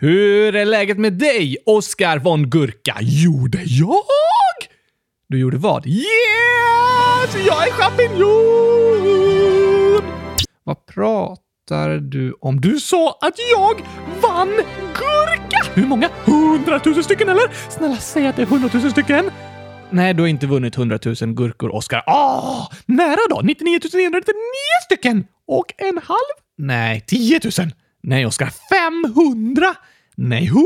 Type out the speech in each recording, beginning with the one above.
Hur är läget med dig, Oskar von Gurka? Gjorde jag? Du gjorde vad? Yes! Jag är champinjon! Vad pratar du om? Du sa att jag vann gurka! Hur många? Hundratusen stycken eller? Snälla säg att det är hundratusen stycken. Nej, du har inte vunnit hundratusen gurkor, Oskar. Ah, nära då! 99 999 stycken! Och en halv? Nej, 10 000. Nej, Oskar. 500! Nej, 100!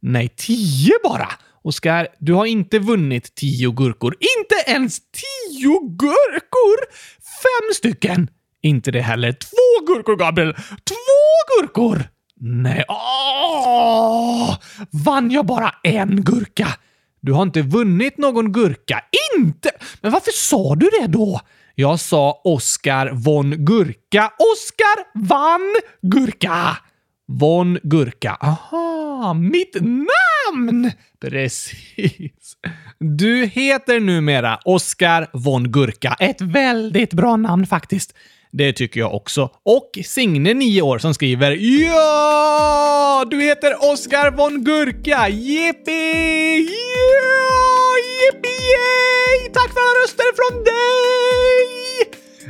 Nej, tio bara. Oskar, du har inte vunnit tio gurkor. Inte ens tio gurkor! Fem stycken! Inte det heller. Två gurkor, Gabriel! Två gurkor! Nej, åh! Vann jag bara en gurka? Du har inte vunnit någon gurka. Inte? Men varför sa du det då? Jag sa Oskar von Gurka. Oskar vann gurka! Von Gurka. Aha, mitt namn! Precis. Du heter numera Oskar von Gurka. Ett väldigt bra namn faktiskt. Det tycker jag också. Och Signe, 9 år, som skriver Ja! Du heter Oskar von Gurka! Jippi! Ja! Jippi! Yay! Tack för alla röster från dig!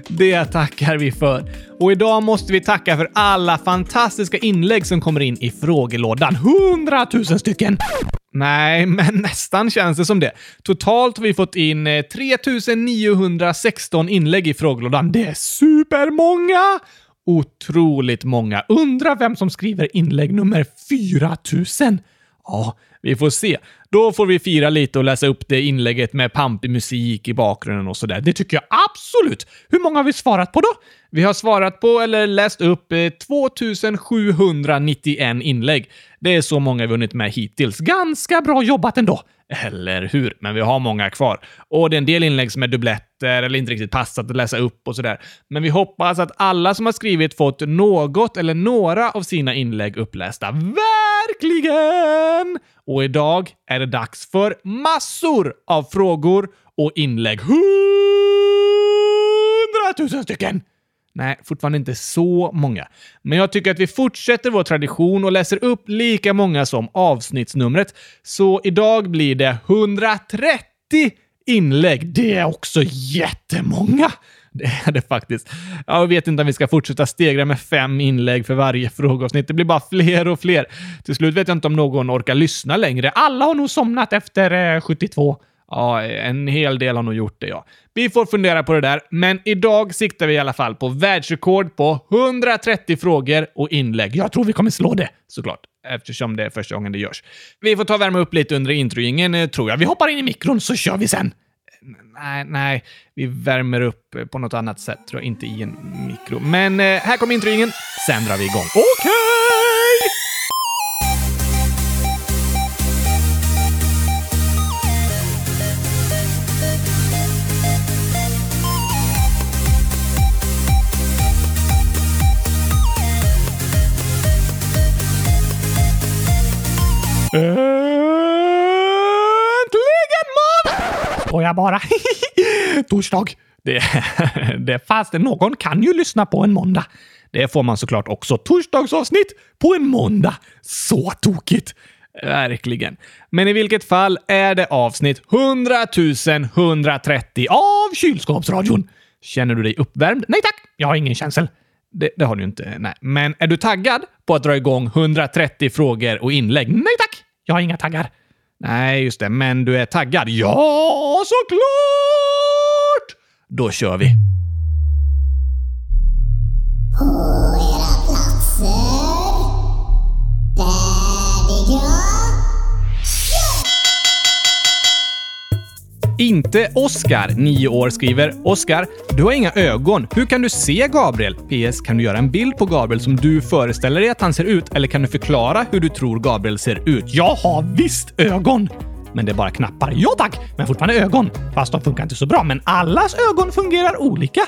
Det tackar vi för. Och idag måste vi tacka för alla fantastiska inlägg som kommer in i frågelådan. Hundratusen stycken! Nej, men nästan känns det som det. Totalt har vi fått in eh, 3916 inlägg i frågelådan. Det är supermånga! Otroligt många. Undrar vem som skriver inlägg nummer 4000? Ja, vi får se. Då får vi fira lite och läsa upp det inlägget med pampig musik i bakgrunden och sådär. Det tycker jag absolut! Hur många har vi svarat på då? Vi har svarat på, eller läst upp, eh, 2791 inlägg. Det är så många vi hunnit med hittills. Ganska bra jobbat ändå! Eller hur? Men vi har många kvar. Och det är en del inlägg som är dubbletter eller inte riktigt passat att läsa upp och sådär. Men vi hoppas att alla som har skrivit fått något eller några av sina inlägg upplästa. Verkligen! Och idag är det dags för massor av frågor och inlägg. Hundratusen stycken! Nej, fortfarande inte så många. Men jag tycker att vi fortsätter vår tradition och läser upp lika många som avsnittsnumret. Så idag blir det 130 inlägg. Det är också jättemånga! Det är det faktiskt. Jag vet inte om vi ska fortsätta stegra med fem inlägg för varje frågeavsnitt. Det blir bara fler och fler. Till slut vet jag inte om någon orkar lyssna längre. Alla har nog somnat efter eh, 72. Ja, en hel del har nog gjort det, ja. Vi får fundera på det där, men idag siktar vi i alla fall på världsrekord på 130 frågor och inlägg. Jag tror vi kommer slå det, såklart, eftersom det är första gången det görs. Vi får ta och värma upp lite under introingen, eh, tror jag. Vi hoppar in i mikron så kör vi sen. Nej, nej, vi värmer upp eh, på något annat sätt, tror jag. Inte i en mikro. Men eh, här kommer introingen, sen drar vi igång. Okej! Okay! Äntligen måndag! Skojar bara. Torsdag. Det, det, fast någon kan ju lyssna på en måndag. Det får man såklart också. Torsdagsavsnitt på en måndag. Så tokigt! Verkligen. Men i vilket fall är det avsnitt 100 130 av Kylskåpsradion. Känner du dig uppvärmd? Nej tack, jag har ingen känsel. Det, det, har du inte, nej. Men är du taggad på att dra igång 130 frågor och inlägg? Nej tack! Jag har inga taggar. Nej, just det. Men du är taggad? Ja, såklart! Då kör vi. Inte Oskar, 9 år, skriver Oskar, du har inga ögon. Hur kan du se Gabriel? PS. Kan du göra en bild på Gabriel som du föreställer dig att han ser ut? Eller kan du förklara hur du tror Gabriel ser ut? Jag har visst ögon! Men det är bara knappar. Ja tack, men fortfarande ögon. Fast de funkar inte så bra. Men allas ögon fungerar olika.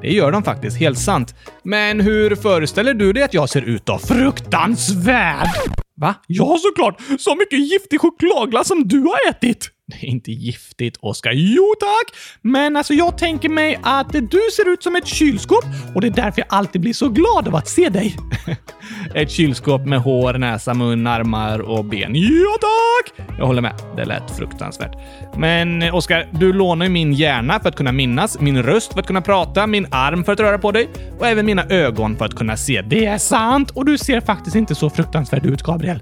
Det gör de faktiskt, helt sant. Men hur föreställer du dig att jag ser ut då? Fruktansvärd! Va? Ja, såklart! Så mycket giftig chokladglass som du har ätit! Det är inte giftigt, Oskar. Jo tack! Men alltså jag tänker mig att du ser ut som ett kylskåp och det är därför jag alltid blir så glad av att se dig. ett kylskåp med hår, näsa, mun, armar och ben. Ja tack! Jag håller med. Det lät fruktansvärt. Men Oskar, du lånar ju min hjärna för att kunna minnas, min röst för att kunna prata, min arm för att röra på dig och även mina ögon för att kunna se. Det är sant och du ser faktiskt inte så fruktansvärd ut, Gabriel.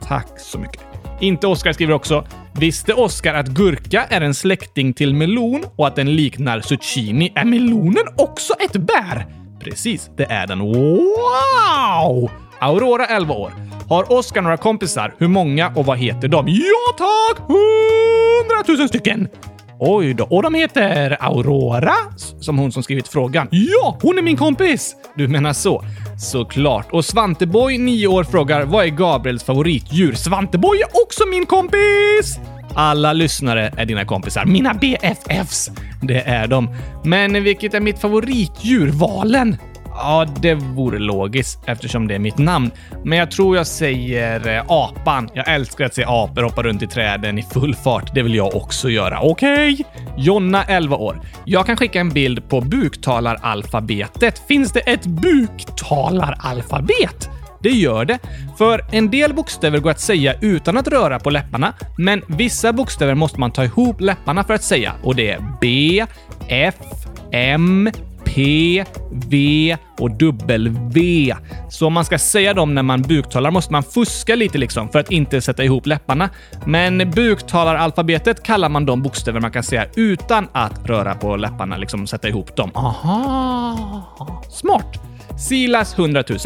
Tack så mycket. Inte Oskar skriver också “Visste Oskar att gurka är en släkting till melon och att den liknar zucchini? Är melonen också ett bär?” Precis, det är den. Wow! Aurora, 11 år. Har Oskar några kompisar? Hur många och vad heter de? Ja tack! Hundratusen stycken! Oj då. Och de heter Aurora, som hon som skrivit frågan. Ja, hon är min kompis! Du menar så. Såklart. Och Svanteboy, 9 år, frågar vad är Gabriels favoritdjur? Svanteboy är också min kompis! Alla lyssnare är dina kompisar. Mina BFFs. Det är de. Men vilket är mitt favoritdjur? Valen? Ja, det vore logiskt eftersom det är mitt namn. Men jag tror jag säger eh, apan. Jag älskar att se apor hoppa runt i träden i full fart. Det vill jag också göra. Okej? Okay? Jonna, 11 år. Jag kan skicka en bild på buktalaralfabetet. Finns det ett buktalaralfabet? Det gör det. För en del bokstäver går att säga utan att röra på läpparna, men vissa bokstäver måste man ta ihop läpparna för att säga och det är B, F, M, P, V och W. Så om man ska säga dem när man buktalar måste man fuska lite liksom för att inte sätta ihop läpparna. Men buktalaralfabetet kallar man de bokstäver man kan säga utan att röra på läpparna, liksom sätta ihop dem. Aha! Smart! Silas 100 000.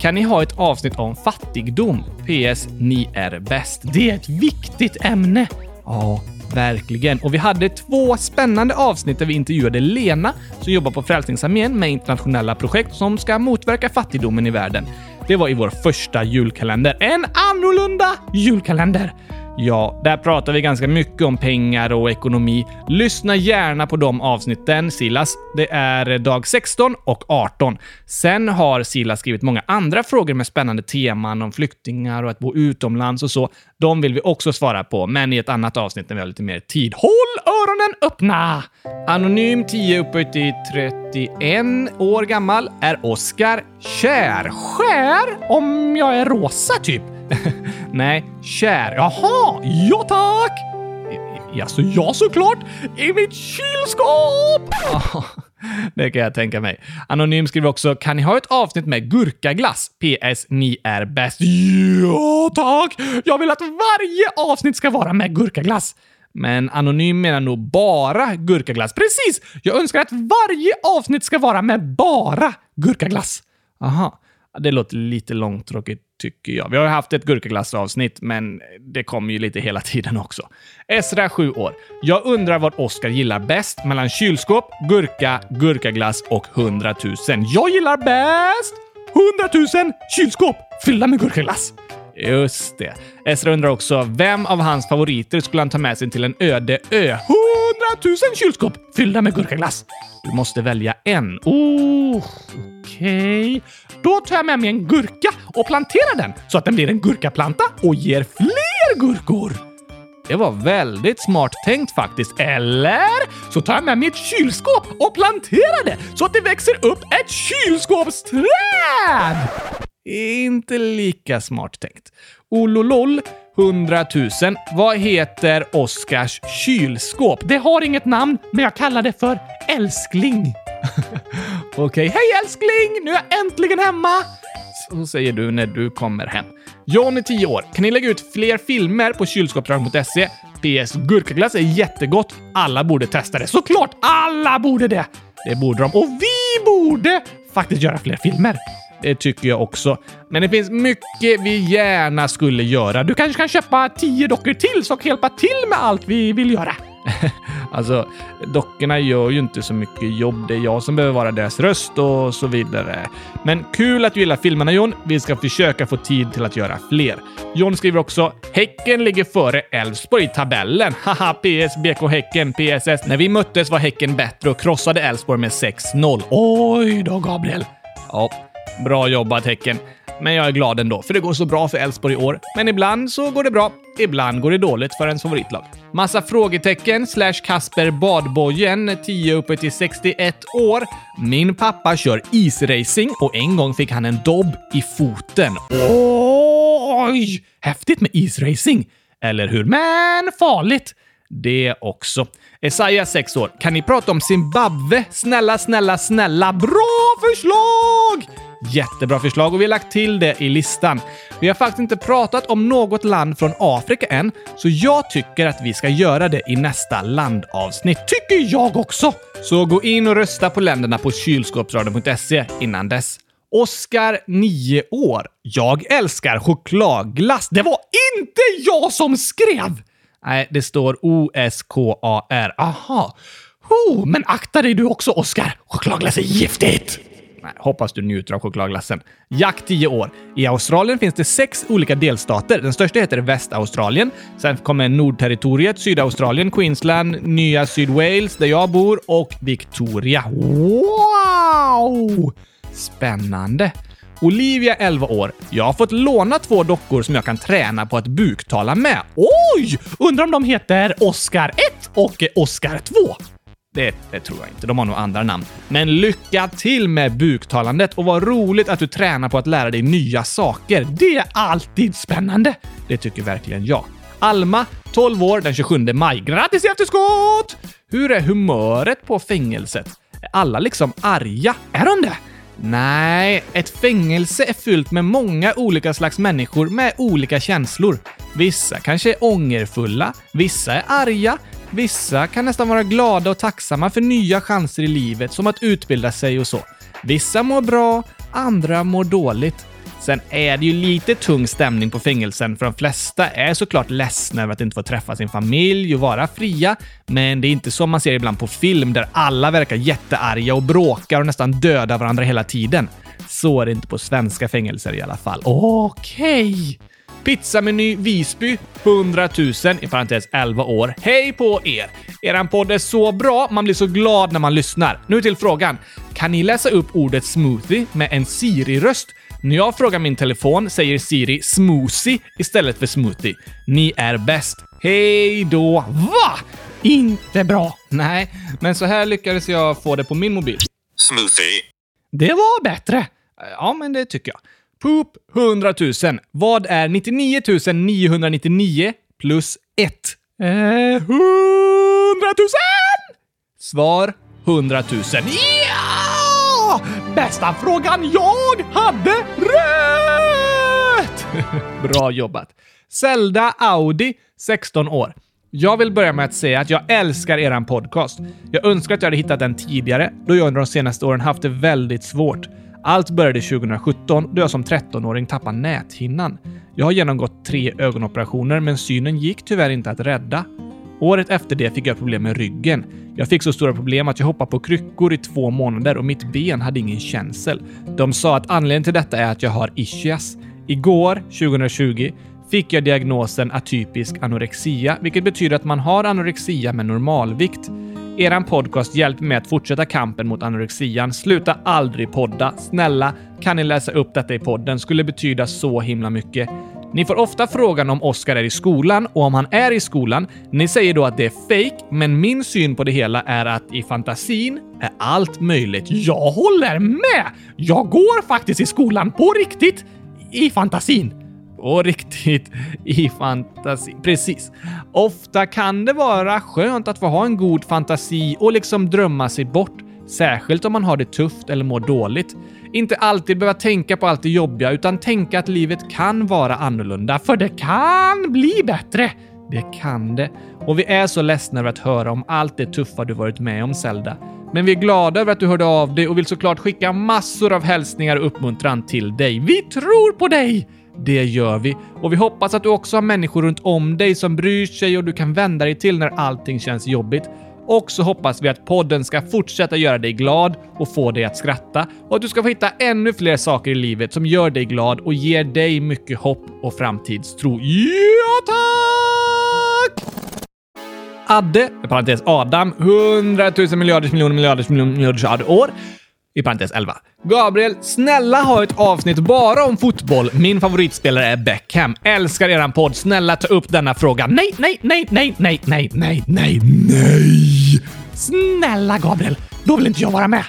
Kan ni ha ett avsnitt om fattigdom? PS. Ni är bäst. Det är ett viktigt ämne. Ja, Verkligen. Och vi hade två spännande avsnitt där vi intervjuade Lena som jobbar på Frälsningsarmén med internationella projekt som ska motverka fattigdomen i världen. Det var i vår första julkalender. En annorlunda julkalender! Ja, där pratar vi ganska mycket om pengar och ekonomi. Lyssna gärna på de avsnitten, Silas. Det är dag 16 och 18. Sen har Silas skrivit många andra frågor med spännande teman om flyktingar och att bo utomlands och så. De vill vi också svara på, men i ett annat avsnitt när vi har lite mer tid. Håll öronen öppna! Anonym 10 upphöjt till 31 år gammal är Oskar kär. Skär? Om jag är rosa, typ? Nej, kär. Jaha, ja tack! Jaså, ja såklart! I mitt kylskåp! det kan jag tänka mig. Anonym skriver också “Kan ni ha ett avsnitt med gurkaglass? PS. Ni är bäst.” Ja, tack! Jag vill att varje avsnitt ska vara med gurkaglass. Men Anonym menar nog bara gurkaglass. Precis! Jag önskar att varje avsnitt ska vara med bara gurkaglass. Aha. Det låter lite långtråkigt tycker jag. Vi har haft ett gurkaglassavsnitt, men det kommer ju lite hela tiden också. Esra, 7 år. Jag undrar vad Oskar gillar bäst mellan kylskåp, gurka, gurkaglass och 100 000. Jag gillar bäst 100 000 kylskåp fyllda med gurkaglass. Just det. Esra undrar också, vem av hans favoriter skulle han ta med sig till en öde ö? 100 000 kylskåp fyllda med gurkaglass. Du måste välja en. Oh, Okej. Okay. Då tar jag med mig en gurka och planterar den så att den blir en gurkaplanta och ger fler gurkor. Det var väldigt smart tänkt faktiskt. Eller så tar jag med mig ett kylskåp och planterar det så att det växer upp ett kylskåpsträd! Inte lika smart tänkt. Ololol, 100 000. Vad heter Oskars kylskåp? Det har inget namn, men jag kallar det för älskling. Okej, okay. hej älskling! Nu är jag äntligen hemma! Så säger du när du kommer hem. John är 10 år. Kan ni lägga ut fler filmer på kylskåpsrör.se? PS. Gurkaglass är jättegott. Alla borde testa det. Såklart! Alla borde det! Det borde de. Och vi borde faktiskt göra fler filmer. Det tycker jag också. Men det finns mycket vi gärna skulle göra. Du kanske kan köpa tio dockor till som kan hjälpa till med allt vi vill göra. alltså, dockorna gör ju inte så mycket jobb. Det är jag som behöver vara deras röst och så vidare. Men kul att du gillar filmerna John. Vi ska försöka få tid till att göra fler. John skriver också “Häcken ligger före Elfsborg i tabellen. Haha, PS, BK Häcken, PSS. När vi möttes var Häcken bättre och krossade Elfsborg med 6-0. Oj då, Gabriel. Ja, Bra jobbat Häcken. Men jag är glad ändå, för det går så bra för Elfsborg i år. Men ibland så går det bra, ibland går det dåligt för ens favoritlag. Massa frågetecken slash Kasper Badbojen, 10 uppe till 61 år. Min pappa kör isracing och en gång fick han en dobb i foten. Oj! Häftigt med isracing! Eller hur? Men farligt! Det också. Esaias 6 år. Kan ni prata om Zimbabwe? Snälla, snälla, snälla. Bra förslag! Jättebra förslag och vi har lagt till det i listan. Vi har faktiskt inte pratat om något land från Afrika än, så jag tycker att vi ska göra det i nästa landavsnitt. Tycker jag också! Så gå in och rösta på länderna på kylskåpsradion.se innan dess. Oskar, 9 år. Jag älskar chokladglass. Det var inte jag som skrev! Nej, det står O-S-K-A-R. Aha. Oh, men akta dig du också, Oskar. Chokladglass är giftigt! Nej, hoppas du njuter av chokladglassen. Jack 10 år. I Australien finns det sex olika delstater. Den största heter Västaustralien. Sen kommer Nordterritoriet, Sydaustralien, Queensland, Nya Sydwales, där jag bor, och Victoria. Wow! Spännande. Olivia, 11 år. Jag har fått låna två dockor som jag kan träna på att buktala med. Oj! Undrar om de heter Oscar 1 och Oscar 2? Det, det, tror jag inte. De har nog andra namn. Men lycka till med buktalandet och vad roligt att du tränar på att lära dig nya saker. Det är alltid spännande. Det tycker verkligen jag. Alma, 12 år, den 27 maj. Grattis i efterskott! Hur är humöret på fängelset? Är alla liksom arga? Är de det? Nej, ett fängelse är fyllt med många olika slags människor med olika känslor. Vissa kanske är ångerfulla, vissa är arga, vissa kan nästan vara glada och tacksamma för nya chanser i livet, som att utbilda sig och så. Vissa mår bra, andra mår dåligt. Sen är det ju lite tung stämning på fängelsen, för de flesta är såklart ledsna över att inte få träffa sin familj och vara fria. Men det är inte som man ser ibland på film, där alla verkar jättearga och bråkar och nästan dödar varandra hela tiden. Så är det inte på svenska fängelser i alla fall. Okej! Okay. Pizzameny Visby, 100 000, i parentes 11 år. Hej på er! Eran podd är så bra, man blir så glad när man lyssnar. Nu till frågan. Kan ni läsa upp ordet smoothie med en Siri-röst? När jag frågar min telefon säger Siri smoothie istället för smoothie. Ni är bäst. Hej då! Va? Inte bra. Nej, men så här lyckades jag få det på min mobil. Smoothie. Det var bättre. Ja, men det tycker jag. Poop 100 000. Vad är 99 999 plus 1? Eh, 100 000! Svar 100 000. Ja! Bästa frågan jag hade rätt! Bra jobbat. Zelda Audi, 16 år. Jag vill börja med att säga att jag älskar eran podcast. Jag önskar att jag hade hittat den tidigare, då jag under de senaste åren haft det väldigt svårt. Allt började 2017 då jag som 13-åring tappade näthinnan. Jag har genomgått tre ögonoperationer, men synen gick tyvärr inte att rädda. Året efter det fick jag problem med ryggen. Jag fick så stora problem att jag hoppade på kryckor i två månader och mitt ben hade ingen känsel. De sa att anledningen till detta är att jag har ischias. Igår, 2020, fick jag diagnosen atypisk anorexia, vilket betyder att man har anorexia med normalvikt. Eran podcast hjälper mig att fortsätta kampen mot anorexian. Sluta aldrig podda. Snälla, kan ni läsa upp detta i podden? Skulle betyda så himla mycket. Ni får ofta frågan om Oscar är i skolan och om han är i skolan. Ni säger då att det är fake, men min syn på det hela är att i fantasin är allt möjligt. Jag håller med! Jag går faktiskt i skolan på riktigt i fantasin och riktigt i fantasi. Precis. Ofta kan det vara skönt att få ha en god fantasi och liksom drömma sig bort. Särskilt om man har det tufft eller mår dåligt. Inte alltid behöva tänka på allt det jobbiga, utan tänka att livet kan vara annorlunda. För det kan bli bättre! Det kan det. Och vi är så ledsna över att höra om allt det tuffa du varit med om, Zelda. Men vi är glada över att du hörde av dig och vill såklart skicka massor av hälsningar och uppmuntran till dig. Vi tror på dig! Det gör vi. Och vi hoppas att du också har människor runt om dig som bryr sig och du kan vända dig till när allting känns jobbigt. Och så hoppas vi att podden ska fortsätta göra dig glad och få dig att skratta och att du ska få hitta ännu fler saker i livet som gör dig glad och ger dig mycket hopp och framtidstro. Ja, tack! Adde, parentes Adam, 100 000 miljarders miljoner miljarders miljoner miljarders år i parentes 11. Gabriel, snälla ha ett avsnitt bara om fotboll. Min favoritspelare är Beckham. Älskar eran podd. Snälla ta upp denna fråga. Nej, nej, nej, nej, nej, nej, nej, nej, nej! Snälla Gabriel, då vill inte jag vara med.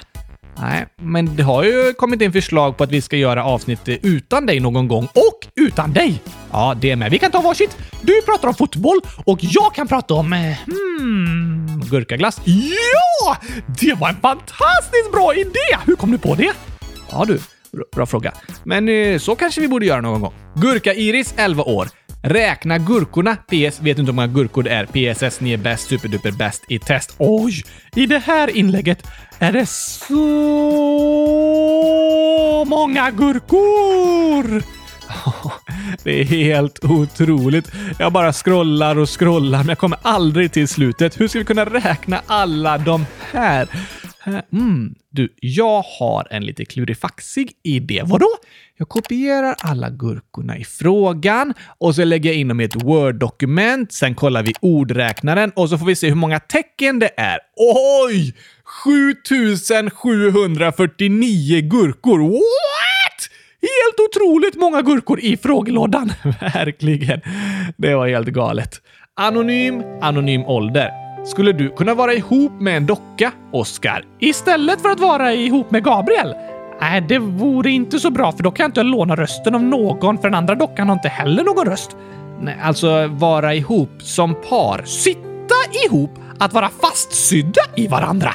Nej, men det har ju kommit in förslag på att vi ska göra avsnitt utan dig någon gång och utan dig. Ja, det med. Vi kan ta varsitt. Du pratar om fotboll och jag kan prata om... Eh, hmm, gurkaglass. Ja! Det var en fantastiskt bra idé! Hur kom du på det? Ja du, bra, bra fråga. Men eh, så kanske vi borde göra någon gång. Gurka-Iris, 11 år. Räkna gurkorna. PS. Vet inte hur många gurkor det är. PSS. Ni är bäst, superduper bäst i test. Oj! I det här inlägget är det så många gurkor! Det är helt otroligt. Jag bara scrollar och scrollar, men jag kommer aldrig till slutet. Hur ska vi kunna räkna alla de här? Eh, mm, du, jag har en lite klurifaxig idé. Vadå? Jag kopierar alla gurkorna i frågan och så lägger jag in dem i ett Word-dokument. Sen kollar vi ordräknaren och så får vi se hur många tecken det är. Oj! 7749 gurkor. What? Helt otroligt många gurkor i frågelådan. Verkligen. Det var helt galet. Anonym, anonym ålder. Skulle du kunna vara ihop med en docka, Oscar, istället för att vara ihop med Gabriel? Nej, det vore inte så bra för då kan jag inte låna rösten av någon för den andra dockan har inte heller någon röst. Nej, alltså vara ihop som par. Sitta ihop, att vara fastsydda i varandra.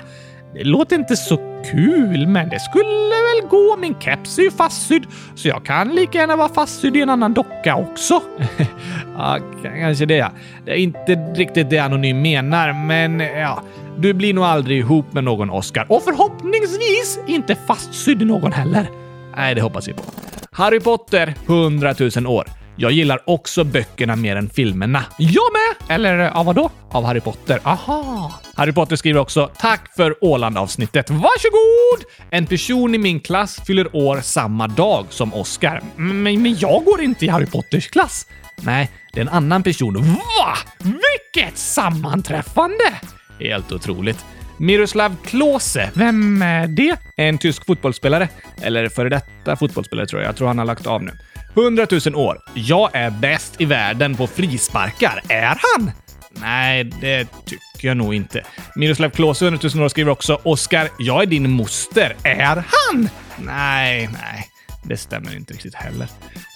Det låter inte så kul, men det skulle väl gå. Min keps är ju fastsydd, så jag kan lika gärna vara fastsydd i en annan docka också. ja, kanske det. ja. Det är inte riktigt det Anonym menar, men ja. Du blir nog aldrig ihop med någon Oscar. Och förhoppningsvis inte fastsydd i någon heller. Nej, det hoppas vi på. Harry Potter, 100 000 år. Jag gillar också böckerna mer än filmerna. Jag med! Eller av vad då? Av Harry Potter. Aha! Harry Potter skriver också “Tack för Åland-avsnittet. Varsågod! En person i min klass fyller år samma dag som Oscar. Men, men jag går inte i Harry Potters klass. Nej, det är en annan person. Va? Vilket sammanträffande! Helt otroligt. Miroslav Klose, vem är det? En tysk fotbollsspelare. Eller före detta fotbollsspelare tror jag. Jag tror han har lagt av nu. 100 000 år. Jag är bäst i världen på frisparkar. Är han? Nej, det tycker jag nog inte. Miroslav Klose, 100 000 år, skriver också “Oskar, jag är din moster. Är han?” Nej, nej. Det stämmer inte riktigt heller.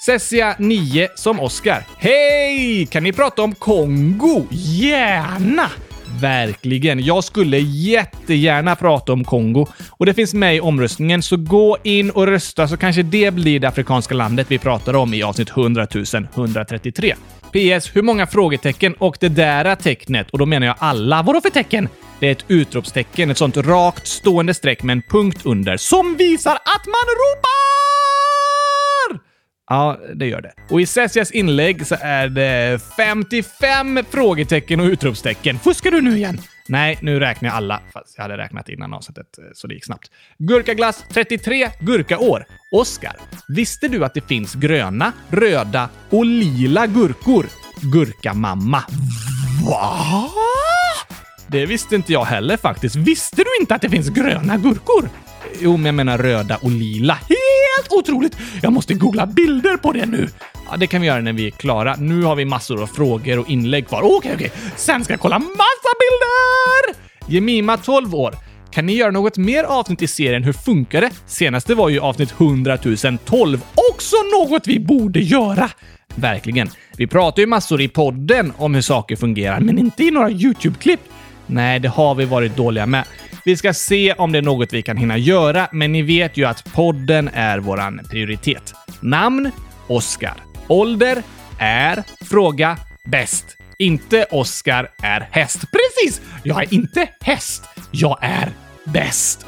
Cessia 9 som Oskar. Hej! Kan ni prata om Kongo? Gärna! Verkligen. Jag skulle jättegärna prata om Kongo. Och det finns med i omröstningen, så gå in och rösta så kanske det blir det afrikanska landet vi pratar om i avsnitt 100 133. PS. Hur många frågetecken och det där tecknet, och då menar jag alla. Vadå för tecken? Det är ett utropstecken, ett sånt rakt stående streck med en punkt under som visar att man ropar! Ja, det gör det. Och i Cessias inlägg så är det 55 frågetecken och utropstecken. Fuskar du nu igen? Nej, nu räknar jag alla, fast jag hade räknat innan avsnittet, eh, så det gick snabbt. Gurkaglass 33 gurkaår. Oskar, visste du att det finns gröna, röda och lila gurkor? Gurkamamma. Va? Det visste inte jag heller faktiskt. Visste du inte att det finns gröna gurkor? Jo, men jag menar röda och lila. Helt otroligt! Jag måste googla bilder på det nu. Ja, det kan vi göra när vi är klara. Nu har vi massor av frågor och inlägg kvar. Okej, okej. Sen ska jag kolla massa bilder! Jemima, 12 år. Kan ni göra något mer avsnitt i serien Hur funkar det? Senaste var ju avsnitt 100 012. Också något vi borde göra! Verkligen. Vi pratar ju massor i podden om hur saker fungerar, men inte i några YouTube-klipp. Nej, det har vi varit dåliga med. Vi ska se om det är något vi kan hinna göra, men ni vet ju att podden är våran prioritet. Namn? Oscar. Ålder? Är? Fråga? Bäst. Inte Oscar är häst. Precis! Jag är inte häst. Jag är bäst.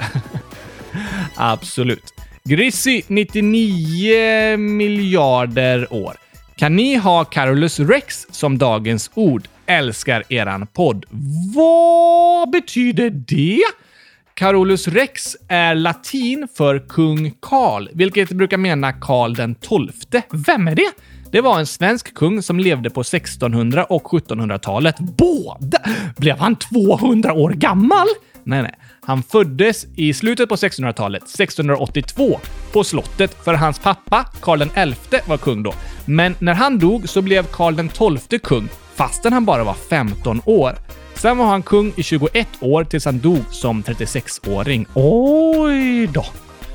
Absolut. Grissy, 99 miljarder år. Kan ni ha Carolus Rex som dagens ord? Älskar eran podd. Vad betyder det? Carolus Rex är latin för kung Karl, vilket brukar mena Karl den XII. Vem är det? Det var en svensk kung som levde på 1600 och 1700-talet. Båda! Blev han 200 år gammal? Nej, nej. Han föddes i slutet på 1600-talet, 1682, på slottet för hans pappa, Karl XI, var kung då. Men när han dog så blev Karl XII kung, fastän han bara var 15 år. Sen var han kung i 21 år tills han dog som 36-åring. Oj då!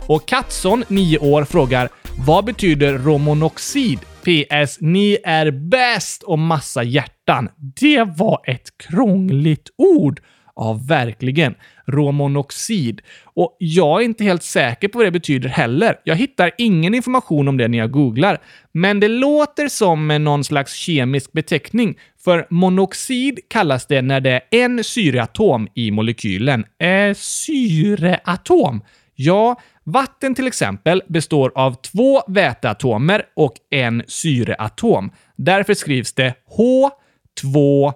Och Katsson, 9 år, frågar vad betyder romonoxid? PS. Ni är bäst och massa hjärtan. Det var ett krångligt ord. Ja, verkligen. Råmonoxid. Och jag är inte helt säker på vad det betyder heller. Jag hittar ingen information om det när jag googlar. Men det låter som någon slags kemisk beteckning. För monoxid kallas det när det är en syreatom i molekylen. Eh, syreatom? Ja, vatten till exempel består av två väteatomer och en syreatom. Därför skrivs det H2O.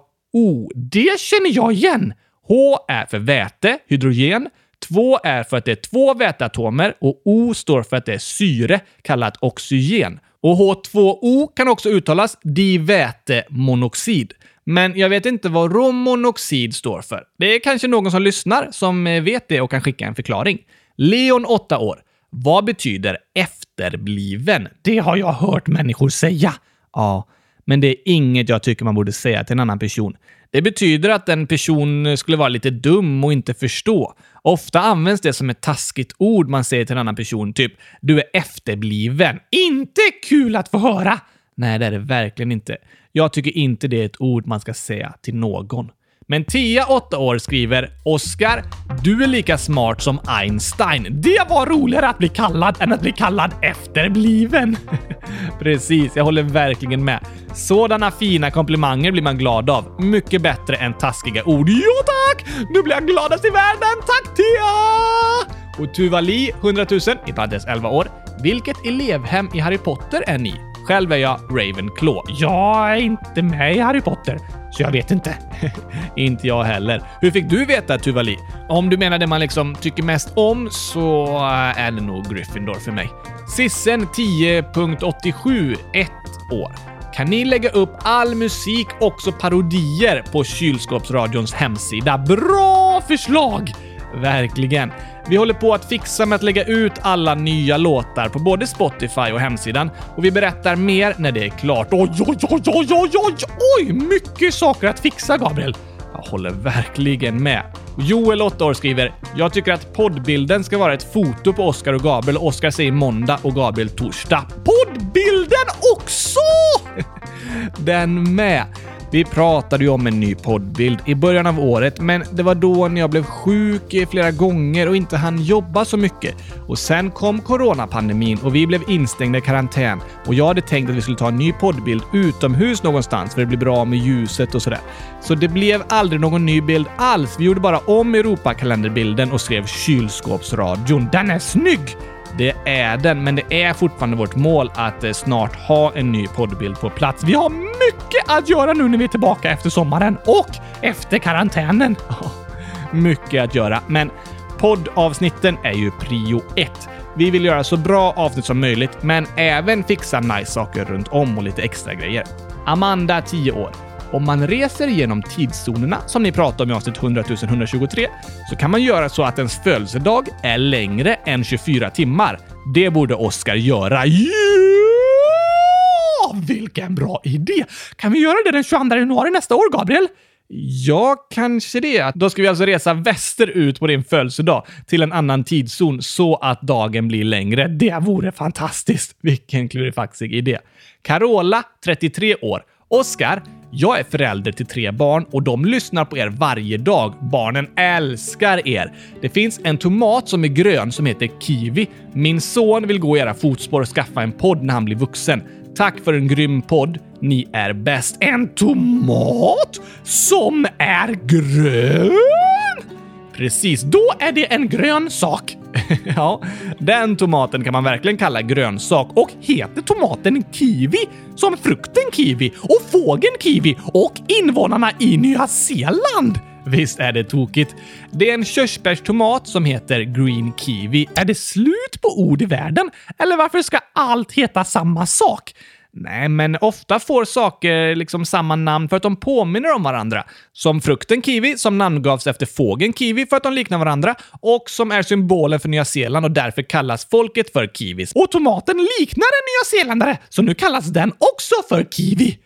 Det känner jag igen! H är för väte, hydrogen. 2 är för att det är två väteatomer och O står för att det är syre, kallat oxygen. Och H2O kan också uttalas divätemonoxid. Men jag vet inte vad romonoxid står för. Det är kanske någon som lyssnar som eh, vet det och kan skicka en förklaring. Leon, 8 år. Vad betyder efterbliven? Det har jag hört människor säga. Ja, men det är inget jag tycker man borde säga till en annan person. Det betyder att en person skulle vara lite dum och inte förstå. Ofta används det som ett taskigt ord man säger till en annan person, typ “du är efterbliven”. Inte kul att få höra! Nej, det är det verkligen inte. Jag tycker inte det är ett ord man ska säga till någon. Men Tia, 8 år, skriver “Oskar, du är lika smart som Einstein. Det var roligare att bli kallad än att bli kallad efterbliven.” Precis, jag håller verkligen med. Sådana fina komplimanger blir man glad av. Mycket bättre än taskiga ord. Jo tack! Nu blir jag gladast i världen! Tack Tia! Och Tuvali, 100 000, i parentes 11 år. Vilket elevhem i Harry Potter är ni? Själv är jag Ravenclaw. Jag är inte med i Harry Potter, så jag vet inte. inte jag heller. Hur fick du veta Tuvali? Om du menar det man liksom tycker mest om så eh, är det nog Gryffindor för mig. Sissen 10.87, 1 år. Kan ni lägga upp all musik, också parodier, på Kylskåpsradions hemsida? Bra förslag! Verkligen. Vi håller på att fixa med att lägga ut alla nya låtar på både Spotify och hemsidan och vi berättar mer när det är klart. Oj, oj, oj, oj, oj, oj, oj! Mycket saker att fixa, Gabriel. Jag håller verkligen med. Joel, 8 år, skriver “Jag tycker att poddbilden ska vara ett foto på Oscar och Gabriel. Oscar säger måndag och Gabriel torsdag. Poddbilden också! Den med. Vi pratade ju om en ny poddbild i början av året, men det var då när jag blev sjuk flera gånger och inte hann jobba så mycket. Och sen kom coronapandemin och vi blev instängda i karantän och jag hade tänkt att vi skulle ta en ny poddbild utomhus någonstans för det blir bra med ljuset och sådär. Så det blev aldrig någon ny bild alls. Vi gjorde bara om Europakalenderbilden och skrev kylskåpsradion. Den är snygg! Det är den, men det är fortfarande vårt mål att eh, snart ha en ny poddbild på plats. Vi har mycket att göra nu när vi är tillbaka efter sommaren och efter karantänen. mycket att göra, men poddavsnitten är ju prio ett. Vi vill göra så bra avsnitt som möjligt, men även fixa nice saker runt om och lite extra grejer. Amanda, 10 år. Om man reser genom tidszonerna, som ni pratade om i avsnitt 100 123, så kan man göra så att ens födelsedag är längre än 24 timmar. Det borde Oscar göra. Ja! Vilken bra idé! Kan vi göra det den 22 januari nästa år, Gabriel? Ja, kanske det. Då ska vi alltså resa västerut på din födelsedag till en annan tidszon så att dagen blir längre. Det vore fantastiskt! Vilken klurifaxig idé. Carola, 33 år. Oskar, jag är förälder till tre barn och de lyssnar på er varje dag. Barnen älskar er. Det finns en tomat som är grön som heter kiwi. Min son vill gå i era fotspår och skaffa en podd när han blir vuxen. Tack för en grym podd. Ni är bäst. En tomat som är grön? Precis, då är det en grön sak. ja, den tomaten kan man verkligen kalla grönsak och heter tomaten kiwi som frukten kiwi och fågeln kiwi och invånarna i Nya Zeeland. Visst är det tokigt. Det är en körsbärstomat som heter green kiwi. Är det slut på ord i världen? Eller varför ska allt heta samma sak? Nej, men ofta får saker liksom samma namn för att de påminner om varandra. Som frukten kiwi, som namngavs efter fågeln kiwi för att de liknar varandra och som är symbolen för Nya Zeeland och därför kallas folket för kiwis. Och tomaten liknar en nyzeeländare, så nu kallas den också för kiwi.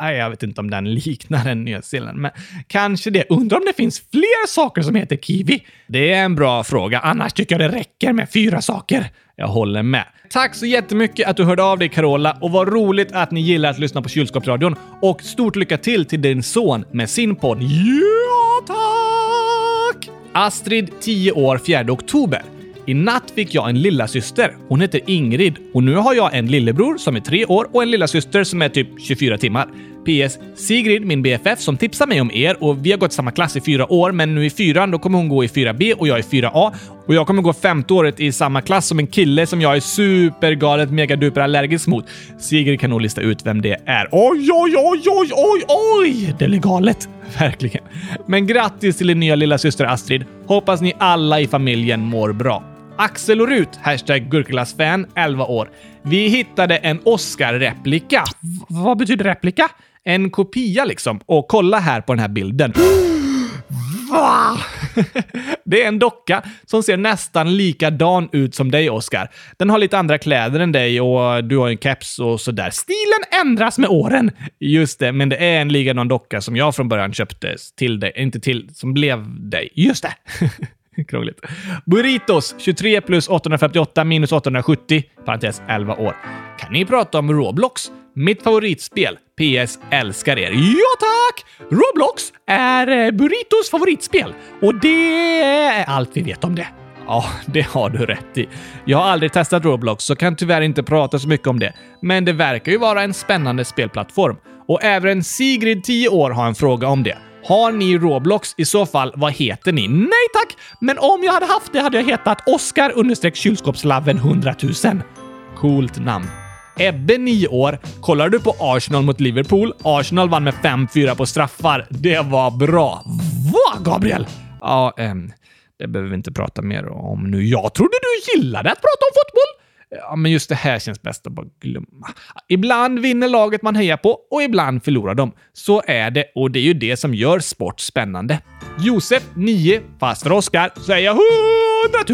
Jag vet inte om den liknar en nyzeeländare, men kanske det. Undrar om det finns fler saker som heter kiwi? Det är en bra fråga. Annars tycker jag det räcker med fyra saker. Jag håller med. Tack så jättemycket att du hörde av dig Carola och vad roligt att ni gillar att lyssna på Kylskåpsradion. Och stort lycka till till din son med sin podd. Ja, tack! Astrid, 10 år, 4 oktober. I natt fick jag en lilla syster. Hon heter Ingrid och nu har jag en lillebror som är tre år och en lilla syster som är typ 24 timmar. PS. Sigrid, min BFF, som tipsar mig om er och vi har gått samma klass i fyra år, men nu i fyran då kommer hon gå i 4B och jag i 4A. Och jag kommer gå femte året i samma klass som en kille som jag är supergalet megaduper allergisk mot. Sigrid kan nog lista ut vem det är. Oj, oj, oj, oj, oj, oj! Det är galet. Verkligen. Men grattis till din nya lilla syster Astrid. Hoppas ni alla i familjen mår bra. Axel och Rut, hashtag gurkaglassfan, 11 år. Vi hittade en Oscar-replika. vad betyder replika? En kopia liksom. Och kolla här på den här bilden. Va? Det är en docka som ser nästan likadan ut som dig, Oscar. Den har lite andra kläder än dig och du har en keps och sådär. Stilen ändras med åren! Just det, men det är en likadan docka som jag från början köpte till dig. Inte till, som blev dig. Just det! Krångligt. Burritos 23 plus 858 minus 870, parentes 11 år. Kan ni prata om Roblox? Mitt favoritspel. PS. Älskar er. Ja tack! Roblox är eh, Burritos favoritspel och det är allt vi vet om det. Ja, det har du rätt i. Jag har aldrig testat Roblox så kan tyvärr inte prata så mycket om det. Men det verkar ju vara en spännande spelplattform. Och även Sigrid, 10 år, har en fråga om det. Har ni Roblox? I så fall, vad heter ni? Nej tack! Men om jag hade haft det hade jag hetat Oscar understreck kylskåpslaven 100 000. Coolt namn. Ebbe, 9 år. Kollar du på Arsenal mot Liverpool? Arsenal vann med 5-4 på straffar. Det var bra. Vad, Gabriel? Ja, ehm, det behöver vi inte prata mer om nu. Jag trodde du gillade att prata om fotboll. Ja, men just det här känns bäst att bara glömma. Ibland vinner laget man hejar på och ibland förlorar de. Så är det och det är ju det som gör sport spännande. Josef, 9, fast för Oskar säger jag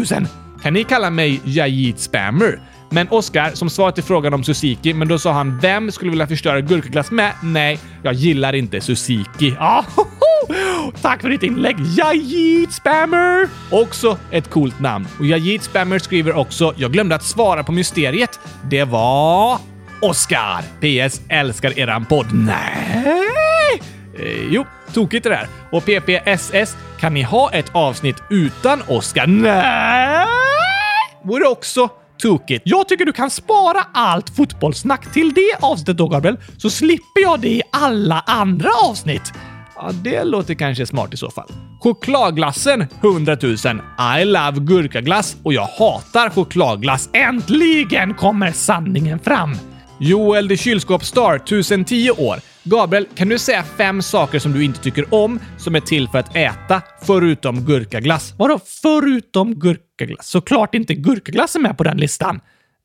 100 000. Kan ni kalla mig Jajit Spammer? Men Oscar, som svar till frågan om Suzuki, men då sa han vem skulle vilja förstöra gurkaglass med? Nej, jag gillar inte Suzuki. Ah, Tack för ditt inlägg, Jajit Spammer! Också ett coolt namn. Och Jajit Spammer skriver också “Jag glömde att svara på mysteriet. Det var... Oscar! PS. Älskar eran podd. Nej! Eh, jo, tokigt det där. Och PPSS, kan ni ha ett avsnitt utan Oscar? Nej! Vore också tokigt. Jag tycker du kan spara allt fotbollssnack till det avsnittet då, Gabriel, så slipper jag det i alla andra avsnitt. Ja, det låter kanske smart i så fall. Chokladglassen 100 000. I love gurkaglass och jag hatar chokladglass. Äntligen kommer sanningen fram! Joel the kylskåpsstar, 1010 år. Gabriel, kan du säga fem saker som du inte tycker om som är till för att äta, förutom gurkaglass? Vadå förutom gurkaglass? Såklart inte gurkaglass är med på den listan.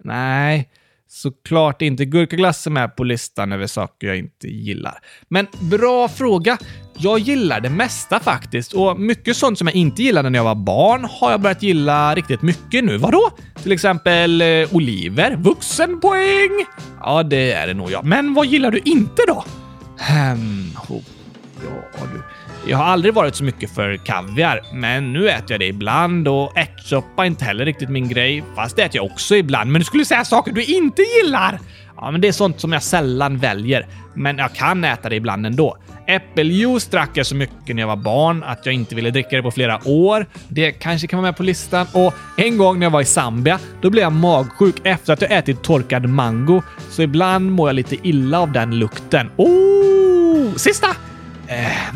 Nej, såklart inte. Gurkaglass är med på listan över saker jag inte gillar. Men bra fråga. Jag gillar det mesta faktiskt och mycket sånt som jag inte gillade när jag var barn har jag börjat gilla riktigt mycket nu. Vadå? Till exempel eh, oliver, vuxenpoäng. Ja, det är det nog ja. Men vad gillar du inte då? Hmm, oh, ja du. Jag har aldrig varit så mycket för kaviar, men nu äter jag det ibland och ärtsoppa är inte heller riktigt min grej. Fast det äter jag också ibland. Men du skulle säga saker du inte gillar! Ja, men det är sånt som jag sällan väljer. Men jag kan äta det ibland ändå. Äppeljuice drack jag så mycket när jag var barn att jag inte ville dricka det på flera år. Det kanske kan vara med på listan. Och en gång när jag var i Zambia, då blev jag magsjuk efter att jag ätit torkad mango. Så ibland mår jag lite illa av den lukten. Oh! Sista! Eh,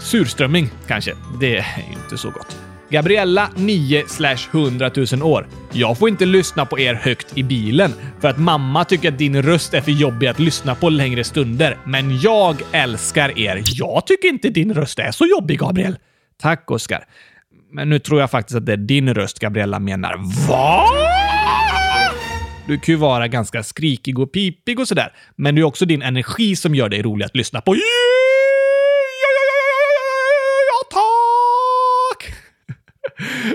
surströmming kanske. Det är inte så gott. Gabriella 9 100 000 år. Jag får inte lyssna på er högt i bilen för att mamma tycker att din röst är för jobbig att lyssna på längre stunder. Men jag älskar er. Jag tycker inte din röst är så jobbig, Gabriel. Tack, Oskar. Men nu tror jag faktiskt att det är din röst Gabriella menar. Va? Du kan ju vara ganska skrikig och pipig och sådär, men det är också din energi som gör dig rolig att lyssna på.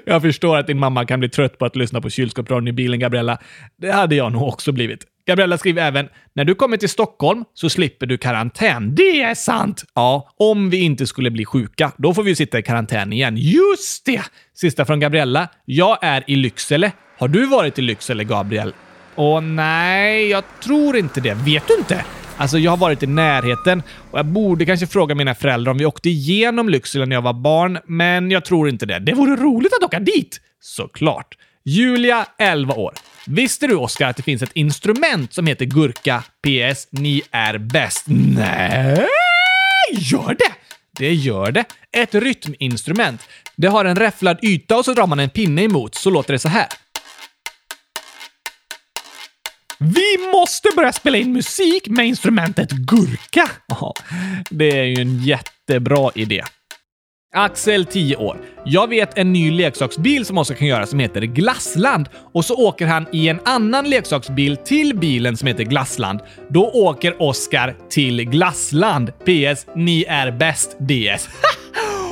Jag förstår att din mamma kan bli trött på att lyssna på kylskåpsradion i bilen, Gabriella. Det hade jag nog också blivit. Gabriella skriver även “När du kommer till Stockholm så slipper du karantän.” Det är sant! Ja, om vi inte skulle bli sjuka. Då får vi sitta i karantän igen. Just det! Sista från Gabriella. “Jag är i Lycksele. Har du varit i Lycksele, Gabriel?” Åh nej, jag tror inte det. Vet du inte? Alltså, jag har varit i närheten och jag borde kanske fråga mina föräldrar om vi åkte igenom Lycksele när jag var barn, men jag tror inte det. Det vore roligt att åka dit! Såklart. Julia, 11 år. Visste du, Oskar, att det finns ett instrument som heter gurka? PS. Ni är bäst. Nej, gör det? Det gör det. Ett rytminstrument. Det har en räfflad yta och så drar man en pinne emot, så låter det så här. Vi måste börja spela in musik med instrumentet gurka! Ja, det är ju en jättebra idé. Axel, 10 år. Jag vet en ny leksaksbil som Oskar kan göra som heter Glassland och så åker han i en annan leksaksbil till bilen som heter Glassland. Då åker Oskar till Glassland. PS. Ni är bäst DS.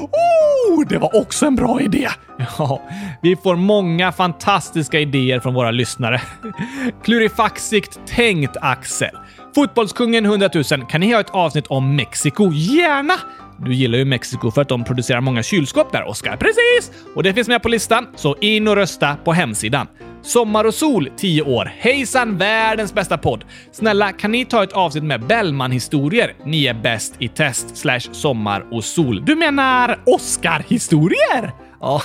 oh, det var också en bra idé! Ja, vi får många fantastiska idéer från våra lyssnare. Klurifaxigt tänkt, Axel. Fotbollskungen 100 000, kan ni ha ett avsnitt om Mexiko? Gärna! Du gillar ju Mexiko för att de producerar många kylskåp där, Oskar. Precis! Och det finns med på listan, så in och rösta på hemsidan. Sommar och sol, 10 år. Hejsan, världens bästa podd! Snälla, kan ni ta ett avsnitt med Bellman-historier? Ni är bäst i test slash sommar och sol. Du menar Oscar-historier? Ja,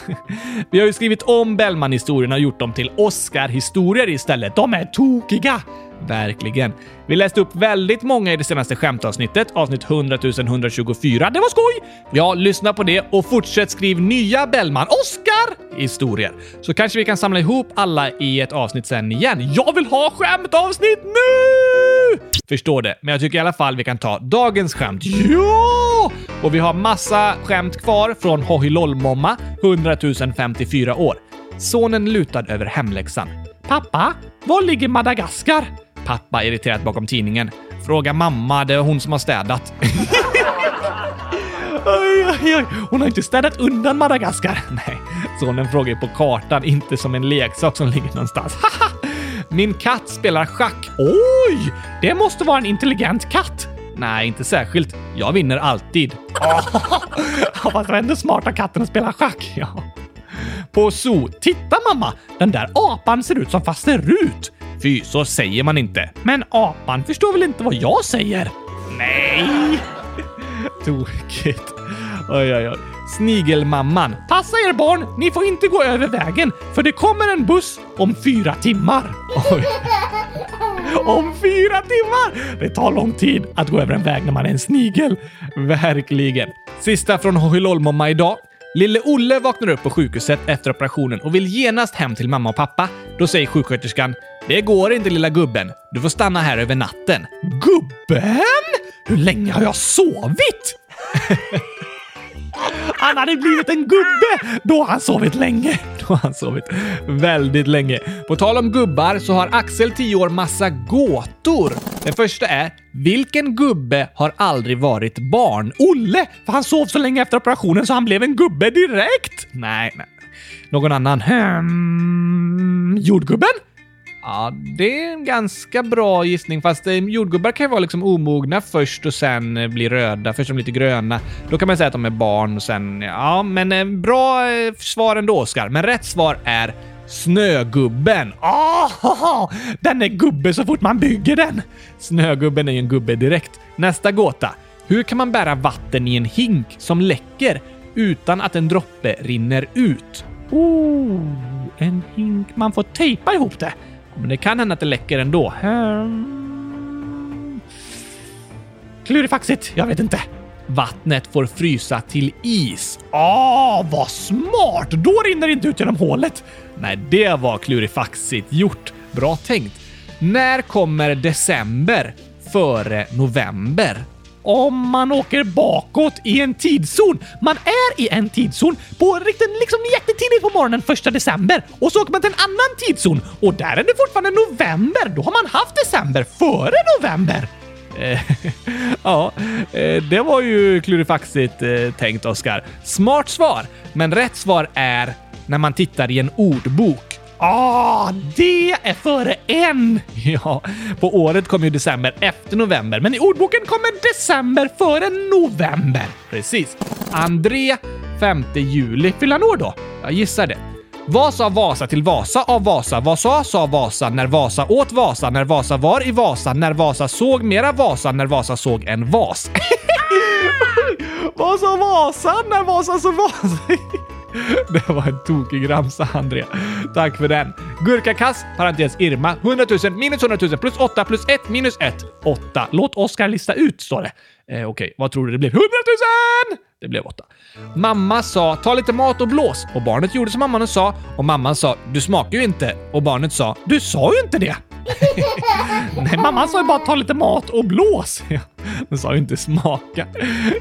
vi har ju skrivit om Bellman-historierna och gjort dem till Oscar-historier istället. De är tokiga! Verkligen. Vi läste upp väldigt många i det senaste skämtavsnittet, avsnitt 100 124. Det var skoj! Ja, lyssna på det och fortsätt skriv nya Bellman Oscar historier. Så kanske vi kan samla ihop alla i ett avsnitt sen igen. Jag vill ha skämtavsnitt nu! Förstår det, men jag tycker i alla fall vi kan ta dagens skämt. Ja! Och vi har massa skämt kvar från Hohilollmomma, 100 054 år. Sonen lutad över hemläxan. Pappa, var ligger Madagaskar? Pappa irriterat bakom tidningen. Fråga mamma, det är hon som har städat. Oj, oj, oj. Hon har inte städat undan Madagaskar. Nej, sonen frågar på kartan, inte som en leksak som ligger någonstans. Min katt spelar schack. Oj! Det måste vara en intelligent katt. Nej, inte särskilt. Jag vinner alltid. Oh, fast ändå smarta katten att spela schack. Ja. På zoo. Titta mamma! Den där apan ser ut som faster Rut. Fy, så säger man inte. Men apan förstår väl inte vad jag säger? Nej! Tokigt. Oj, oj, oj. Snigelmamman. Passa er barn! Ni får inte gå över vägen, för det kommer en buss om fyra timmar. Oj. Om fyra timmar! Det tar lång tid att gå över en väg när man är en snigel. Verkligen. Sista från Hohilollmomma idag. Lille Olle vaknar upp på sjukhuset efter operationen och vill genast hem till mamma och pappa. Då säger sjuksköterskan “Det går inte lilla gubben. Du får stanna här över natten.” Gubben? Hur länge har jag sovit? Han hade blivit en gubbe! Då har han sovit länge. Då har han sovit väldigt länge. På tal om gubbar så har Axel 10 år massa gåtor. Den första är vilken gubbe har aldrig varit barn? Olle! För han sov så länge efter operationen så han blev en gubbe direkt. Nej, nej. Någon annan? Hmm, jordgubben? Ja, det är en ganska bra gissning, fast eh, jordgubbar kan ju vara liksom omogna först och sen eh, bli röda, först de lite gröna. Då kan man säga att de är barn och sen... Ja, men eh, bra svar ändå, Oskar. Men rätt svar är Snögubben. Oh, den är gubbe så fort man bygger den! Snögubben är ju en gubbe direkt. Nästa gåta. Hur kan man bära vatten i en hink som läcker utan att en droppe rinner ut? Oh, en hink. Man får tejpa ihop det. Men det kan hända att det läcker ändå. Hmm. Klurifaxigt, jag vet inte. Vattnet får frysa till is. Ah, vad smart! Då rinner det inte ut genom hålet. Nej, det var klurifaxigt gjort. Bra tänkt. När kommer december före november? Om man åker bakåt i en tidszon. Man är i en tidszon på riktigt liksom jättetidigt på morgonen första december och så åker man till en annan tidszon och där är det fortfarande november. Då har man haft december före november. Eh, ja, eh, det var ju klurifaxigt eh, tänkt, Oskar. Smart svar, men rätt svar är när man tittar i en ordbok. Ah, det är före en! Ja, på året kommer ju december efter november, men i ordboken kommer december före november. Precis. André, 5 juli, fyller han år då? Jag gissar det. Vad sa Vasa till Vasa av Vasa? Vad sa sa Vasa när Vasa åt Vasa? När Vasa var i Vasa? När Vasa såg mera Vasa? När Vasa såg en vas? Vad sa Vasa när Vasa såg Vasa? Det var en tokig ramsa, André. Tack för den. Gurkakass, parentes Irma, 100 000 minus 100 000 plus 8 plus 1 minus 1. 8. Låt Oskar lista ut, står det. Eh, Okej, vad tror du det blev? 100 000! Det blev 8. Mamma sa ta lite mat och blås och barnet gjorde som mamman sa och mamman sa du smakar ju inte och barnet sa du sa ju inte det. Nej, mamma sa ju bara ta lite mat och blås. Hon sa ju inte smaka.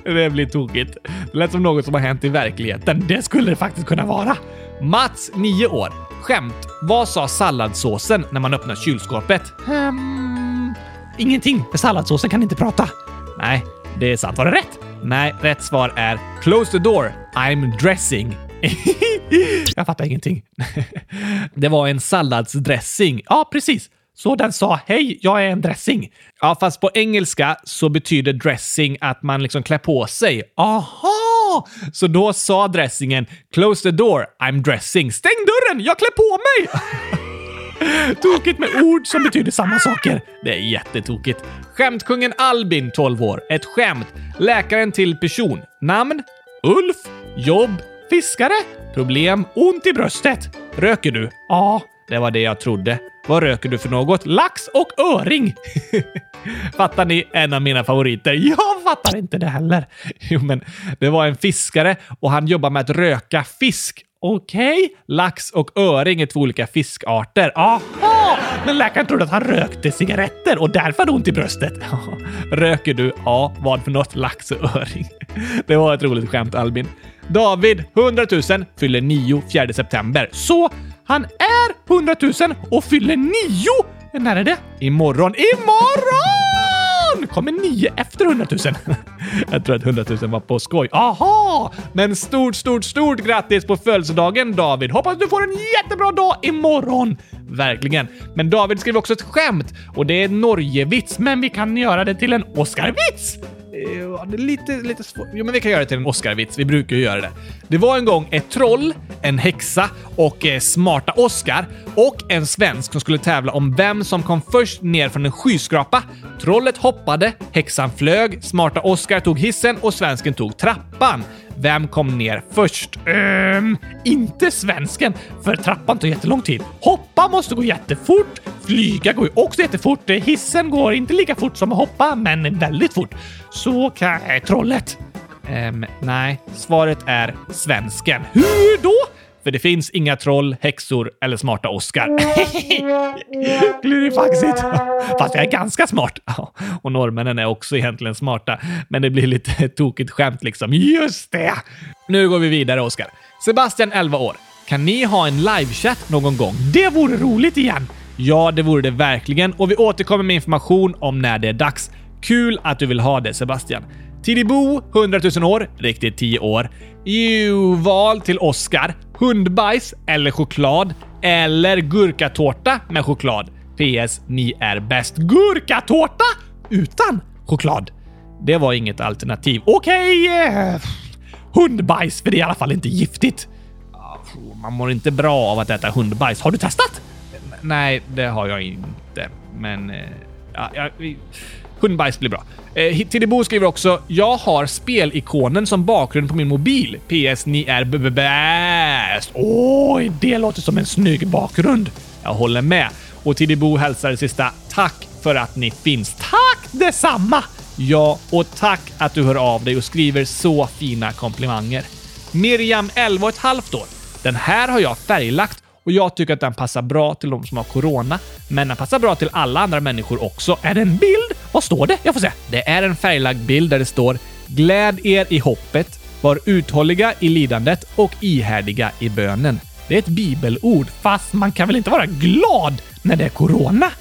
Det blir tokigt. Det lät som något som har hänt i verkligheten. Det skulle det faktiskt kunna vara. Mats, 9 år. Skämt. Vad sa salladssåsen när man öppnar kylskåpet? Um, ingenting, för salladssåsen kan inte prata. Nej, det är sant. Var det rätt? Nej, rätt svar är “Close the door, I'm dressing”. Jag fattar ingenting. Det var en salladsdressing. Ja, precis. Så den sa “Hej, jag är en dressing”. Ja, fast på engelska så betyder dressing att man liksom klär på sig. Aha! Så då sa dressingen “Close the door, I'm dressing”. Stäng dörren, jag klär på mig! Tokigt med ord som betyder samma saker. Det är jättetokigt. Skämtkungen Albin, 12 år. Ett skämt. Läkaren till person. Namn? Ulf. Jobb? Fiskare. Problem? Ont i bröstet. Röker du? Ja, det var det jag trodde. Vad röker du för något? Lax och öring. Fattar ni? En av mina favoriter. Jag fattar inte det heller. Jo, men det var en fiskare och han jobbar med att röka fisk. Okej, lax och öring är två olika fiskarter. Aha! Men läkaren trodde att han rökte cigaretter och därför hade ont i bröstet. Röker du? Ja, vad för något? Lax och öring. Det var ett roligt skämt, Albin. David, 100 000, fyller 9 4 september. Så han är 100 000 och fyller 9! När är det? Imorgon. Imorgon! Kommer nio efter 100 000. Jag tror att 100 000 var på skoj. Aha! Men stort, stort, stort grattis på födelsedagen David! Hoppas du får en jättebra dag imorgon! Verkligen. Men David skrev också ett skämt och det är en Norgevits, men vi kan göra det till en Oscarvits! Ja, det är lite, lite svårt. Jo, men vi kan göra det till en Oscar-vits, Vi brukar ju göra det. Det var en gång ett troll, en häxa och eh, smarta Oscar och en svensk som skulle tävla om vem som kom först ner från en skyskrapa. Trollet hoppade, häxan flög, smarta Oscar tog hissen och svensken tog trappan. Vem kom ner först? Ehm, inte svensken, för trappan tar jättelång tid. Hoppa måste gå jättefort. Flyga går ju också jättefort. Hissen går inte lika fort som att hoppa, men väldigt fort. Så kan eh, trollet. Ehm, nej, svaret är svensken. Hur då? För det finns inga troll, häxor eller smarta Oscar. Klurifaxigt! Fast jag är ganska smart. Och norrmännen är också egentligen smarta, men det blir lite tokigt skämt liksom. Just det! Nu går vi vidare, Oscar. Sebastian, 11 år. Kan ni ha en livechatt någon gång? Det vore roligt igen! Ja, det vore det verkligen och vi återkommer med information om när det är dags. Kul att du vill ha det, Sebastian. Tidibo, 100 000 år, riktigt 10 år. EU-val till Oscar. Hundbajs eller choklad? Eller gurkatårta med choklad? PS. Ni är bäst. Gurkatårta utan choklad. Det var inget alternativ. Okej, Okay. hundbajs, för det är i alla fall inte giftigt. Ah, man mår inte bra av att äta hundbajs. Har du testat? Nej, det har jag inte. Men... Eh, ja, ja, vi- hundbajs blir bra. Eh, Tidibo skriver också “Jag har spelikonen som bakgrund på min mobil. PS. Ni är bäst!” Oj, det låter som en snygg bakgrund. Jag håller med. Och Tidibo hälsar det sista “Tack för att ni finns.” Tack detsamma! Ja, och tack att du hör av dig och skriver så fina komplimanger. Miriam, 11 och ett halvt år. Den här har jag färglagt och jag tycker att den passar bra till de som har corona, men den passar bra till alla andra människor också. Är det en bild? Vad står det? Jag får se. Det är en färglagd bild där det står “Gläd er i hoppet, var uthålliga i lidandet och ihärdiga i bönen”. Det är ett bibelord, fast man kan väl inte vara glad när det är corona?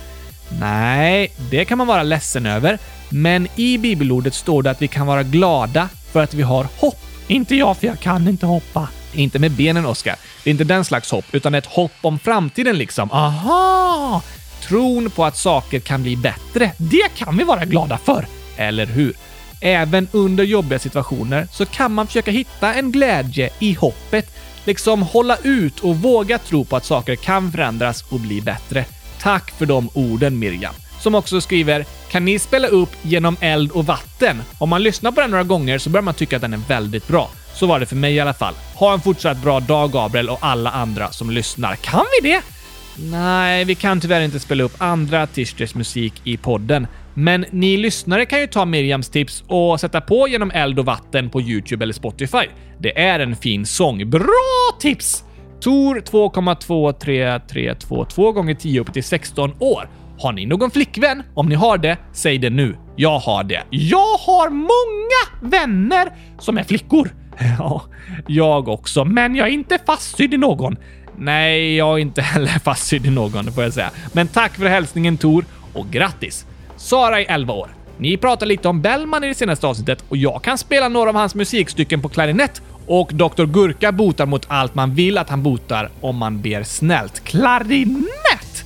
Nej, det kan man vara ledsen över. Men i bibelordet står det att vi kan vara glada för att vi har hopp. Inte jag, för jag kan inte hoppa. Inte med benen, Oskar. Det är inte den slags hopp, utan ett hopp om framtiden liksom. Aha! Tron på att saker kan bli bättre, det kan vi vara glada för. Eller hur? Även under jobbiga situationer så kan man försöka hitta en glädje i hoppet. Liksom hålla ut och våga tro på att saker kan förändras och bli bättre. Tack för de orden, Miriam. Som också skriver “Kan ni spela upp genom eld och vatten?” Om man lyssnar på den några gånger så börjar man tycka att den är väldigt bra. Så var det för mig i alla fall. Ha en fortsatt bra dag, Gabriel, och alla andra som lyssnar. Kan vi det? Nej, vi kan tyvärr inte spela upp andra artisters musik i podden. Men ni lyssnare kan ju ta Miriams tips och sätta på genom eld och vatten på YouTube eller Spotify. Det är en fin sång. Bra tips! Tor 2,23322 gånger 10 upp till 16 år. Har ni någon flickvän? Om ni har det, säg det nu. Jag har det. Jag har många vänner som är flickor. Ja, jag också, men jag är inte fastsydd i någon. Nej, jag är inte heller fastsydd i någon, får jag säga. Men tack för hälsningen Tor och grattis! Sara är 11 år. Ni pratade lite om Bellman i det senaste avsnittet och jag kan spela några av hans musikstycken på klarinett och Dr. Gurka botar mot allt man vill att han botar om man ber snällt. Klarinett!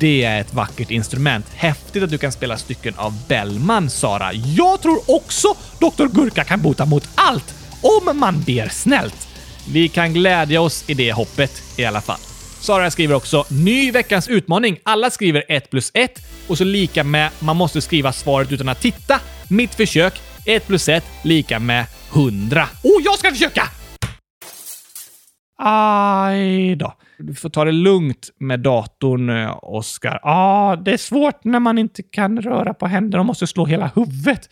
Det är ett vackert instrument. Häftigt att du kan spela stycken av Bellman, Sara. Jag tror också Dr. Gurka kan bota mot allt om man ber snällt. Vi kan glädja oss i det hoppet i alla fall. Sara skriver också “Ny veckans utmaning. Alla skriver 1 plus 1 och så lika med man måste skriva svaret utan att titta. Mitt försök 1 plus 1 lika med 100. Och jag ska försöka! Aj då. Du får ta det lugnt med datorn, Oskar. Ja, ah, det är svårt när man inte kan röra på händerna och måste slå hela huvudet.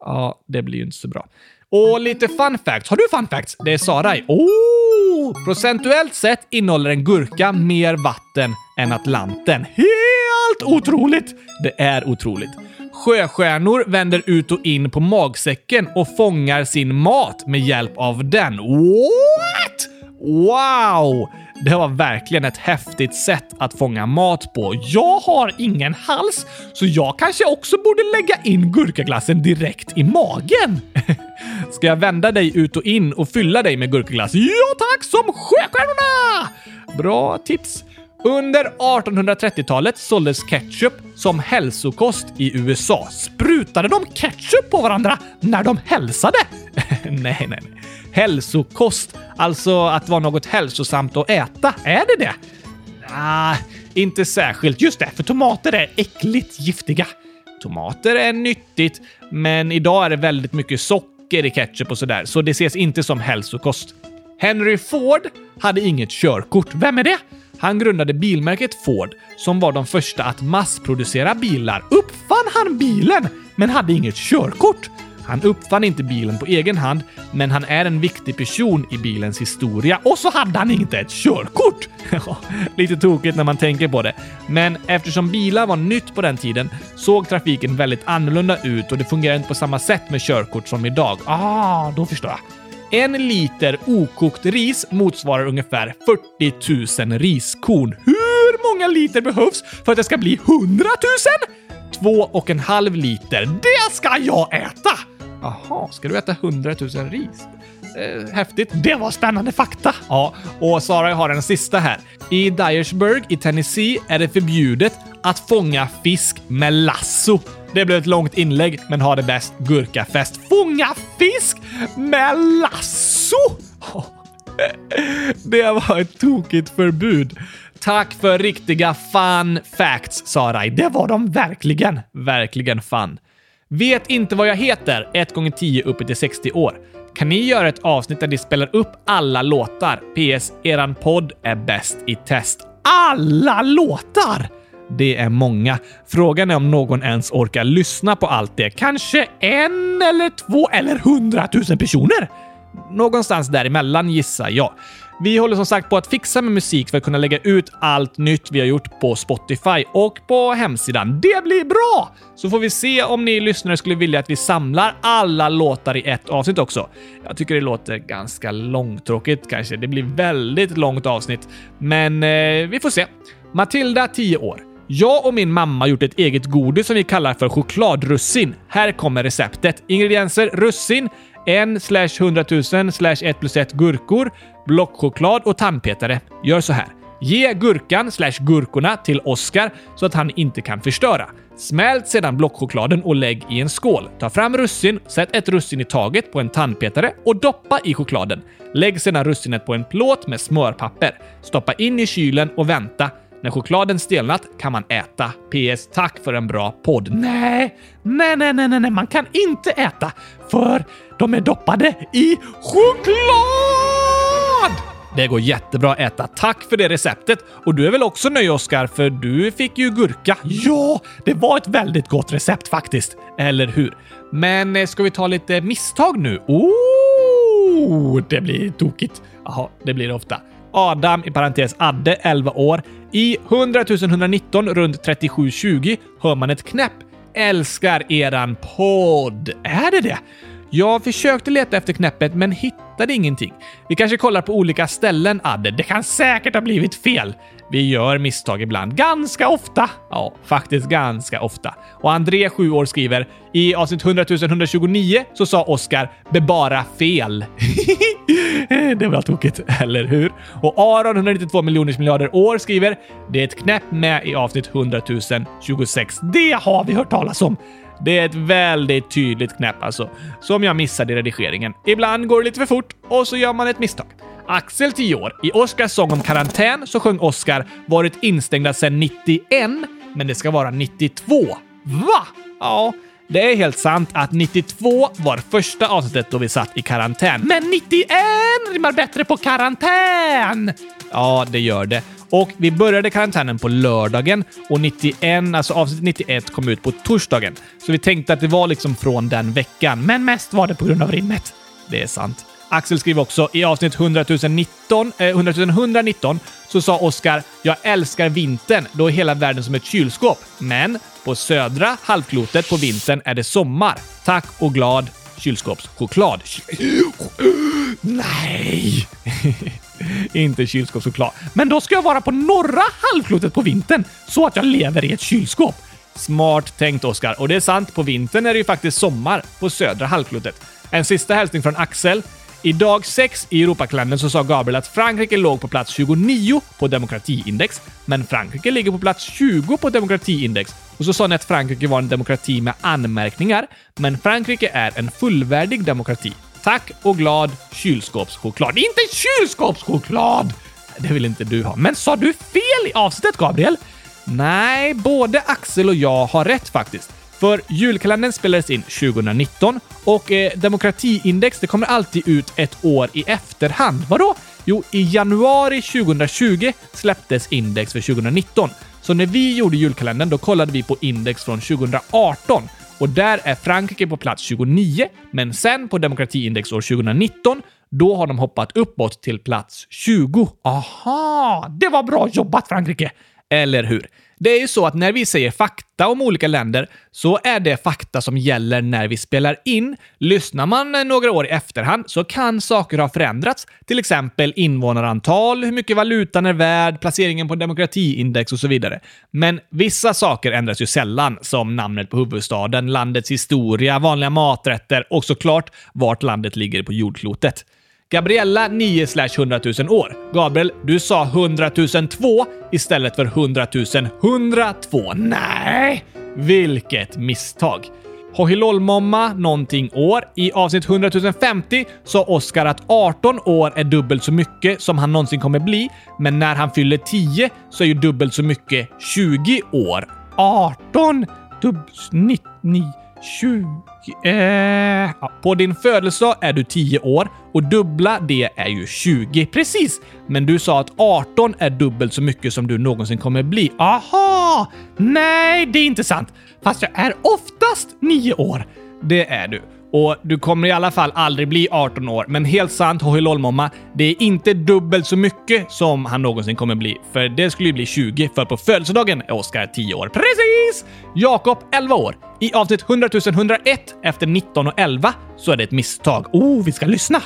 Ja, ah, det blir ju inte så bra. Och lite fun facts. Har du fun facts? Det är Sara i. Oh! Procentuellt sett innehåller en gurka mer vatten än Atlanten. Helt otroligt! Det är otroligt. Sjöstjärnor vänder ut och in på magsäcken och fångar sin mat med hjälp av den. What? Wow! Det var verkligen ett häftigt sätt att fånga mat på. Jag har ingen hals, så jag kanske också borde lägga in gurkaglassen direkt i magen. Ska jag vända dig ut och in och fylla dig med gurkaglass? Ja tack, som sjöstjärnorna! Bra tips. Under 1830-talet såldes ketchup som hälsokost i USA. Sprutade de ketchup på varandra när de hälsade? nej, nej, nej. Hälsokost, alltså att vara något hälsosamt att äta. Är det det? Ah, inte särskilt. Just det, för tomater är äckligt giftiga. Tomater är nyttigt, men idag är det väldigt mycket socker i ketchup och sådär, så det ses inte som hälsokost. Henry Ford hade inget körkort. Vem är det? Han grundade bilmärket Ford, som var de första att massproducera bilar. Uppfann han bilen, men hade inget körkort? Han uppfann inte bilen på egen hand, men han är en viktig person i bilens historia. Och så hade han inte ett körkort! Lite tokigt när man tänker på det. Men eftersom bilar var nytt på den tiden såg trafiken väldigt annorlunda ut och det fungerar inte på samma sätt med körkort som idag. Ah, då förstår jag. En liter okokt ris motsvarar ungefär 40 000 riskorn. Hur många liter behövs för att det ska bli 100 000? Två och en halv liter. Det ska jag äta! Jaha, ska du äta 100 000 ris? Eh, häftigt. Det var spännande fakta. Ja, och Sara har en sista här. I Dyersburg i Tennessee är det förbjudet att fånga fisk med lasso. Det blev ett långt inlägg, men ha det bäst. Gurkafest. Fånga fisk med lasso! Det var ett tokigt förbud. Tack för riktiga fun facts, Sarai. Det var de verkligen. Verkligen fun. Vet inte vad jag heter 1 gånger 10 uppe till 60 år. Kan ni göra ett avsnitt där ni spelar upp alla låtar? PS. Eran podd är bäst i test. Alla låtar! Det är många. Frågan är om någon ens orkar lyssna på allt det. Kanske en eller två eller hundratusen personer? någonstans däremellan gissar jag. Vi håller som sagt på att fixa med musik för att kunna lägga ut allt nytt vi har gjort på Spotify och på hemsidan. Det blir bra! Så får vi se om ni lyssnare skulle vilja att vi samlar alla låtar i ett avsnitt också. Jag tycker det låter ganska långtråkigt kanske. Det blir väldigt långt avsnitt, men eh, vi får se. Matilda, 10 år. Jag och min mamma har gjort ett eget godis som vi kallar för chokladrussin. Här kommer receptet. Ingredienser russin, 1 slash 100 000 slash 1 plus 1 gurkor, blockchoklad och tandpetare. Gör så här. Ge gurkan slash gurkorna till Oscar så att han inte kan förstöra. Smält sedan blockchokladen och lägg i en skål. Ta fram russin, sätt ett russin i taget på en tandpetare och doppa i chokladen. Lägg sedan russinet på en plåt med smörpapper. Stoppa in i kylen och vänta. När chokladen stelnat kan man äta. PS. Tack för en bra podd. Nej, nej, nej, nej, nej, man kan inte äta för de är doppade i choklad! Det går jättebra att äta. Tack för det receptet. Och du är väl också nöjd Oskar, för du fick ju gurka. Ja, det var ett väldigt gott recept faktiskt. Eller hur? Men eh, ska vi ta lite misstag nu? Oh, det blir tokigt. Jaha, det blir det ofta. Adam, i parentes Adde, 11 år. I 100 119 runt 3720 hör man ett knäpp. Älskar eran podd. Är det det? Jag försökte leta efter knäppet men hittade ingenting. Vi kanske kollar på olika ställen, Adde. Det kan säkert ha blivit fel. Vi gör misstag ibland. Ganska ofta. Ja, faktiskt ganska ofta. Och André, 7 år, skriver i avsnitt 100 129 så sa Oskar bebara fel. det var tokigt, eller hur? Och Aron, 192 miljoners miljarder år, skriver det är ett knäpp med i avsnitt 100 026. Det har vi hört talas om. Det är ett väldigt tydligt knäpp alltså, som jag missade i redigeringen. Ibland går det lite för fort och så gör man ett misstag. Axel, 10 år. I Oscars sång om karantän så sjöng Oscar “Varit instängda sedan 91, men det ska vara 92”. Va? Ja, det är helt sant att 92 var första avsnittet då vi satt i karantän. Men 91 rimmar bättre på karantän! Ja, det gör det. Och vi började karantänen på lördagen och 91, alltså avsnitt 91 kom ut på torsdagen. Så vi tänkte att det var liksom från den veckan, men mest var det på grund av rimmet. Det är sant. Axel skriver också i avsnitt 100 019, eh, 100 119 så sa Oskar “Jag älskar vintern, då är hela världen som ett kylskåp. Men på södra halvklotet på vintern är det sommar. Tack och glad kylskåpschoklad.” Nej! Inte kylskåpschoklad. Men då ska jag vara på norra halvklotet på vintern så att jag lever i ett kylskåp. Smart tänkt, Oskar. Och det är sant, på vintern är det ju faktiskt sommar på södra halvklotet. En sista hälsning från Axel. I dag 6 i Europakalendern så sa Gabriel att Frankrike låg på plats 29 på demokratiindex, men Frankrike ligger på plats 20 på demokratiindex. Och så sa ni att Frankrike var en demokrati med anmärkningar, men Frankrike är en fullvärdig demokrati. Tack och glad kylskåpschoklad. Inte kylskåpschoklad! Det vill inte du ha. Men sa du fel i avsnittet, Gabriel? Nej, både Axel och jag har rätt faktiskt. För julkalendern spelades in 2019 och eh, demokratiindex det kommer alltid ut ett år i efterhand. Vadå? Jo, i januari 2020 släpptes index för 2019. Så när vi gjorde julkalendern då kollade vi på index från 2018 och där är Frankrike på plats 29, men sen på demokratiindex år 2019 då har de hoppat uppåt till plats 20. Aha! Det var bra jobbat Frankrike! Eller hur? Det är ju så att när vi säger fakta om olika länder så är det fakta som gäller när vi spelar in. Lyssnar man några år i efterhand så kan saker ha förändrats, till exempel invånarantal, hur mycket valutan är värd, placeringen på demokratiindex och så vidare. Men vissa saker ändras ju sällan, som namnet på huvudstaden, landets historia, vanliga maträtter och såklart vart landet ligger på jordklotet. Gabriella 9 100 000 år. Gabriel, du sa 100 002 istället för 100 102. Nej! Vilket misstag! Hohilolmomma någonting år. I avsnitt 100 050 sa Oskar att 18 år är dubbelt så mycket som han någonsin kommer bli, men när han fyller 10 så är ju dubbelt så mycket 20 år. 18 dubbelt 99 20... Eh, på din födelsedag är du 10 år och dubbla det är ju 20. Precis! Men du sa att 18 är dubbelt så mycket som du någonsin kommer bli. Aha! Nej, det är inte sant. Fast jag är oftast 9 år. Det är du. Och du kommer i alla fall aldrig bli 18 år, men helt sant, Momma, det är inte dubbelt så mycket som han någonsin kommer bli. För det skulle ju bli 20, för på födelsedagen är Oskar 10 år. Precis! Jakob 11 år. I avsnitt 100 101 efter 19 och 11 så är det ett misstag. Oh, vi ska lyssna!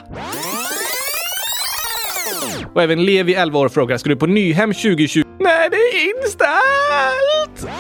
Och även Levi, 11 år, frågar “Ska du på Nyhem 2020?” Nej, det är inställt!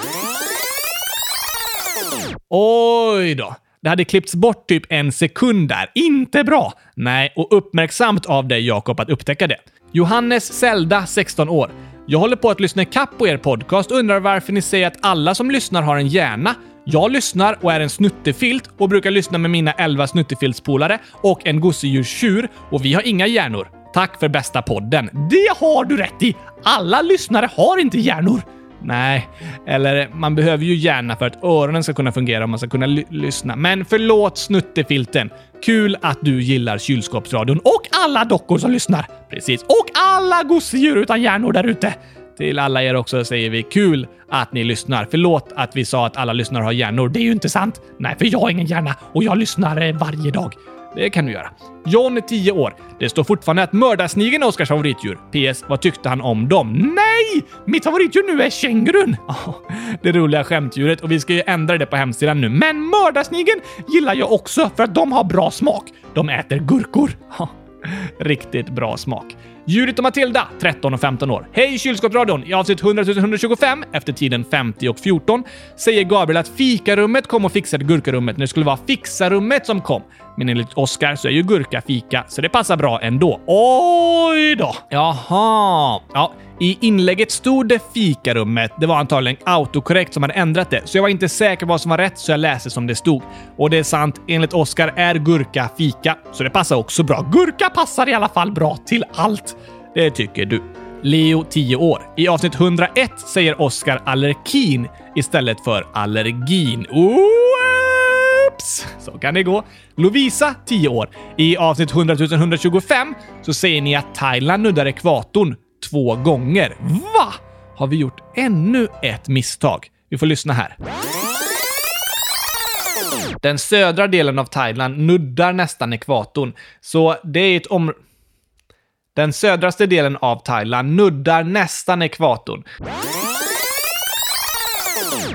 Oj då. Det hade klippts bort typ en sekund där. Inte bra! Nej, och uppmärksamt av dig Jakob att upptäcka det. Johannes Zelda, 16 år. Jag håller på att lyssna kapp på er podcast och undrar varför ni säger att alla som lyssnar har en hjärna. Jag lyssnar och är en snuttefilt och brukar lyssna med mina 11 snuttefiltspolare och en gosedjurstjur och vi har inga hjärnor. Tack för bästa podden. Det har du rätt i! Alla lyssnare har inte hjärnor. Nej, eller man behöver ju hjärna för att öronen ska kunna fungera och man ska kunna lyssna. Men förlåt snuttefilten. Kul att du gillar kylskåpsradion och alla dockor som lyssnar. Precis. Och alla gosedjur utan hjärnor där ute. Till alla er också säger vi kul att ni lyssnar. Förlåt att vi sa att alla lyssnare har hjärnor. Det är ju inte sant. Nej, för jag har ingen hjärna och jag lyssnar eh, varje dag. Det kan du göra. John är 10 år. Det står fortfarande att mördarsnigeln är Oskars favoritdjur. PS. Vad tyckte han om dem? Nej! Mitt favoritdjur nu är kängurun! det roliga skämtdjuret och vi ska ju ändra det på hemsidan nu. Men mördarsnigeln gillar jag också för att de har bra smak. De äter gurkor. Riktigt bra smak. Judith och Matilda, 13 och 15 år. Hej kylskåpsradion! I avsnitt 100 125, efter tiden 50 och 14, säger Gabriel att fikarummet kom och fixade gurkarummet när det skulle vara fixarummet som kom. Men enligt Oscar så är ju gurka fika, så det passar bra ändå. Oj då! Jaha. Ja, i inlägget stod det fikarummet. Det var antagligen autokorrekt som hade ändrat det, så jag var inte säker på vad som var rätt, så jag läste som det stod. Och det är sant, enligt Oscar är gurka fika, så det passar också bra. Gurka passar i alla fall bra till allt. Det tycker du. Leo, 10 år. I avsnitt 101 säger Oscar allerkin istället för allergin. Oops! Så kan det gå. Lovisa, 10 år. I avsnitt 100 125 så säger ni att Thailand nuddar ekvatorn två gånger. Va? Har vi gjort ännu ett misstag? Vi får lyssna här. Den södra delen av Thailand nuddar nästan ekvatorn, så det är ett område... Den södraste delen av Thailand nuddar nästan ekvatorn.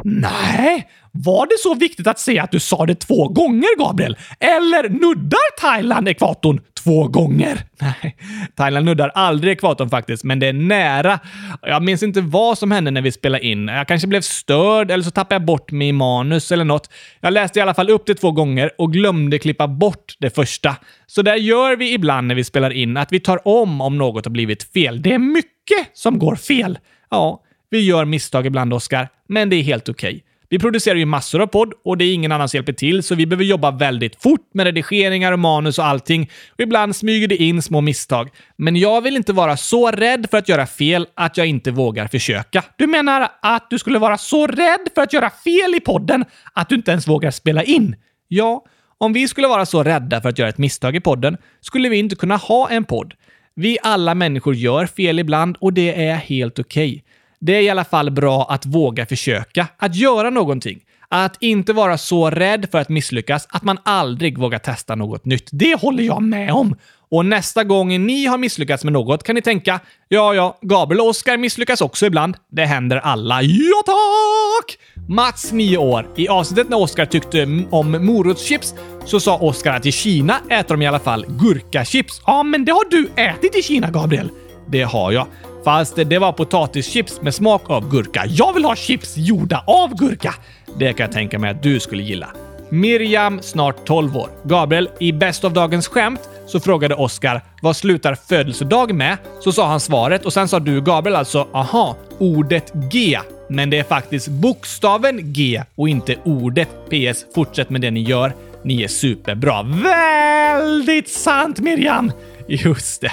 Nej, var det så viktigt att säga att du sa det två gånger, Gabriel? Eller nuddar Thailand ekvatorn två gånger? Nej, Thailand nuddar aldrig ekvatorn faktiskt, men det är nära. Jag minns inte vad som hände när vi spelade in. Jag kanske blev störd eller så tappade jag bort mig i manus eller något. Jag läste i alla fall upp det två gånger och glömde klippa bort det första. Så där gör vi ibland när vi spelar in, att vi tar om om något har blivit fel. Det är mycket som går fel. Ja, vi gör misstag ibland, Oskar, men det är helt okej. Okay. Vi producerar ju massor av podd och det är ingen annan som hjälper till, så vi behöver jobba väldigt fort med redigeringar och manus och allting. Och ibland smyger det in små misstag. Men jag vill inte vara så rädd för att göra fel att jag inte vågar försöka. Du menar att du skulle vara så rädd för att göra fel i podden att du inte ens vågar spela in? Ja, om vi skulle vara så rädda för att göra ett misstag i podden skulle vi inte kunna ha en podd. Vi alla människor gör fel ibland och det är helt okej. Okay. Det är i alla fall bra att våga försöka, att göra någonting. Att inte vara så rädd för att misslyckas att man aldrig vågar testa något nytt. Det håller jag med om. Och nästa gång ni har misslyckats med något kan ni tänka “Ja, ja, Gabriel och Oskar misslyckas också ibland. Det händer alla. Ja, tack!” Mats, 9 år. I avsnittet när Oskar tyckte om morotschips så sa Oskar att i Kina äter de i alla fall gurkachips. Ja, men det har du ätit i Kina, Gabriel. Det har jag. Fast det var potatischips med smak av gurka. Jag vill ha chips gjorda av gurka! Det kan jag tänka mig att du skulle gilla. Miriam, snart 12 år. Gabriel, i Bäst av dagens skämt så frågade Oscar vad slutar födelsedag med? Så sa han svaret och sen sa du Gabriel alltså aha, ordet G. Men det är faktiskt bokstaven G och inte ordet. PS. Fortsätt med det ni gör. Ni är superbra. Väldigt sant Miriam! Just det.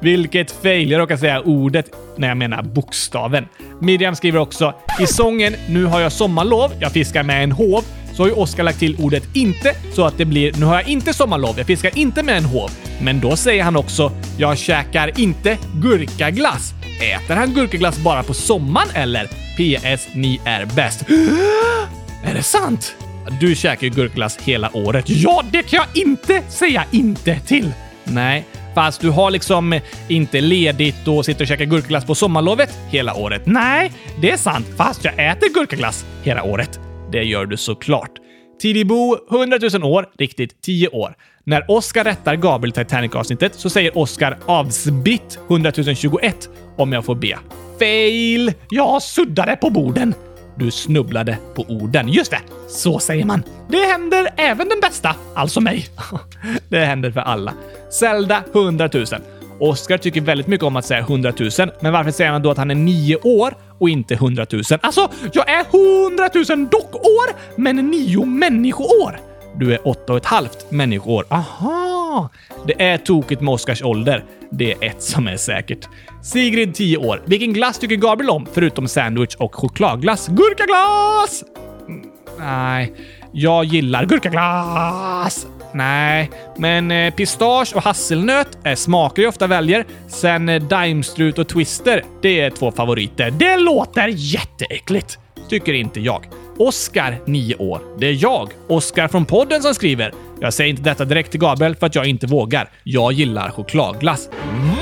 Vilket fail. Jag råkar säga ordet när jag menar bokstaven. Miriam skriver också i sången “Nu har jag sommarlov, jag fiskar med en hov” så har ju Oskar lagt till ordet inte så att det blir “Nu har jag inte sommarlov, jag fiskar inte med en hov”. Men då säger han också “Jag käkar inte gurkaglass”. Äter han gurkaglass bara på sommaren eller? PS. Ni är bäst. Är det sant? Du käkar ju gurkglass hela året. Ja, det kan jag inte säga inte till! Nej, fast du har liksom inte ledigt och sitter och käkar gurkaglass på sommarlovet hela året. Nej, det är sant, fast jag äter gurkaglass hela året. Det gör du såklart. Tidibo, 100 000 år, riktigt 10 år. När Oscar rättar Gabriel Titanic-avsnittet så säger Oscar avsbitt 100 021 om jag får be. Fail! Jag suddade på borden. Du snubblade på orden. Just det, så säger man. Det händer även den bästa, alltså mig. det händer för alla. Zelda 100 000. Oscar tycker väldigt mycket om att säga 100 000, men varför säger han då att han är 9 år och inte 100 000? Alltså, jag är 100 000 dockår, men 9 människoår. Du är åtta och ett halvt människoår. Aha! Det är tokigt med Oscars ålder. Det är ett som är säkert. Sigrid, 10 år. Vilken glass tycker Gabriel om, förutom sandwich och chokladglass? Gurkaglass! Mm, nej, jag gillar gurkaglass. Nej, men eh, pistage och hasselnöt eh, är smaker jag ofta väljer. Sen eh, daimstrut och twister, det är två favoriter. Det låter jätteäckligt, tycker inte jag. Oskar, 9 år. Det är jag, Oskar från podden, som skriver. Jag säger inte detta direkt till Gabriel för att jag inte vågar. Jag gillar chokladglass.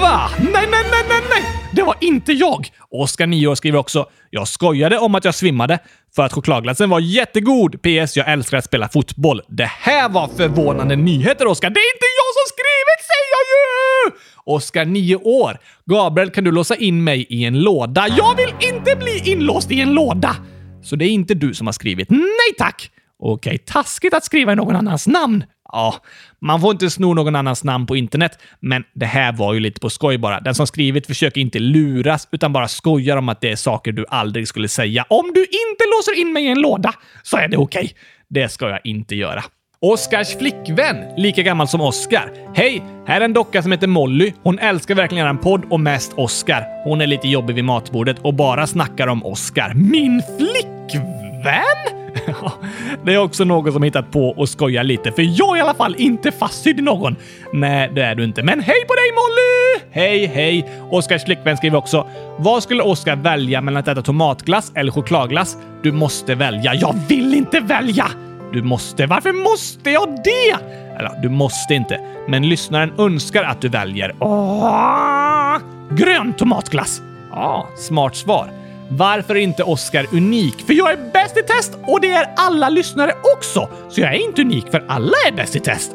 Va? Nej, nej, nej, nej, nej! Det var inte jag! Oskar, 9 år, skriver också. Jag skojade om att jag svimmade för att chokladglassen var jättegod. PS. Jag älskar att spela fotboll. Det här var förvånande nyheter, Oskar. Det är inte jag som skrivit, säger jag ju! Oskar, 9 år. Gabriel, kan du låsa in mig i en låda? Jag vill inte bli inlåst i en låda! Så det är inte du som har skrivit. Nej tack! Okej, taskigt att skriva i någon annans namn. Ja, man får inte sno någon annans namn på internet, men det här var ju lite på skoj bara. Den som skrivit försöker inte luras, utan bara skojar om att det är saker du aldrig skulle säga. Om du inte låser in mig i en låda så är det okej. Okay. Det ska jag inte göra. Oskars flickvän, lika gammal som Oskar. Hej! Här är en docka som heter Molly. Hon älskar verkligen en podd och mest Oskar. Hon är lite jobbig vid matbordet och bara snackar om Oskar. Min flickvän? det är också någon som hittat på och skojar lite, för jag är i alla fall inte fastsydd i någon. Nej, det är du inte. Men hej på dig Molly! Hej, hej! Oskars flickvän skriver också. Vad skulle Oskar välja mellan att äta tomatglass eller chokladglass? Du måste välja. Jag vill inte välja! Du måste. Varför måste jag det? Eller, du måste inte, men lyssnaren önskar att du väljer Åh, grön tomatglass. Ja, smart svar. Varför är inte Oscar unik? För jag är bäst i test och det är alla lyssnare också. Så jag är inte unik för alla är bäst i test.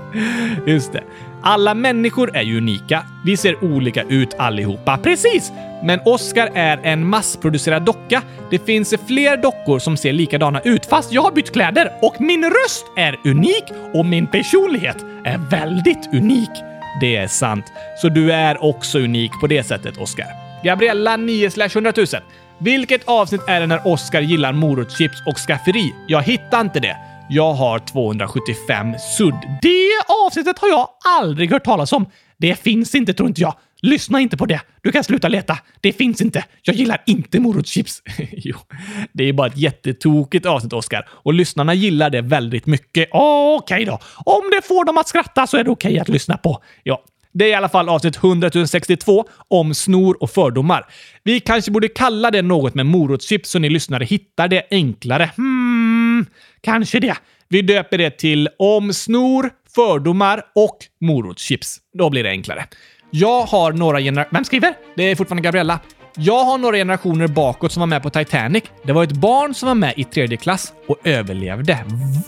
Just det. Alla människor är ju unika. Vi ser olika ut allihopa. Precis! Men Oscar är en massproducerad docka. Det finns fler dockor som ser likadana ut, fast jag har bytt kläder och min röst är unik och min personlighet är väldigt unik. Det är sant. Så du är också unik på det sättet, Oscar. Gabriella 9 100 000. Vilket avsnitt är det när Oscar gillar morotschips och skafferi? Jag hittar inte det. Jag har 275 sudd. Det avsnittet har jag aldrig hört talas om. Det finns inte, tror inte jag. Lyssna inte på det. Du kan sluta leta. Det finns inte. Jag gillar inte morotschips. jo, det är bara ett jättetokigt avsnitt, Oscar. Och lyssnarna gillar det väldigt mycket. Okej okay då. Om det får dem att skratta så är det okej okay att lyssna på. Ja, det är i alla fall avsnitt 100 062 om snor och fördomar. Vi kanske borde kalla det något med morotschips så ni lyssnare hittar det enklare. Hmm, kanske det. Vi döper det till om snor, fördomar och morotschips. Då blir det enklare. Jag har några generationer... Vem skriver? Det är fortfarande Gabriella. Jag har några generationer bakåt som var med på Titanic. Det var ett barn som var med i tredje klass och överlevde.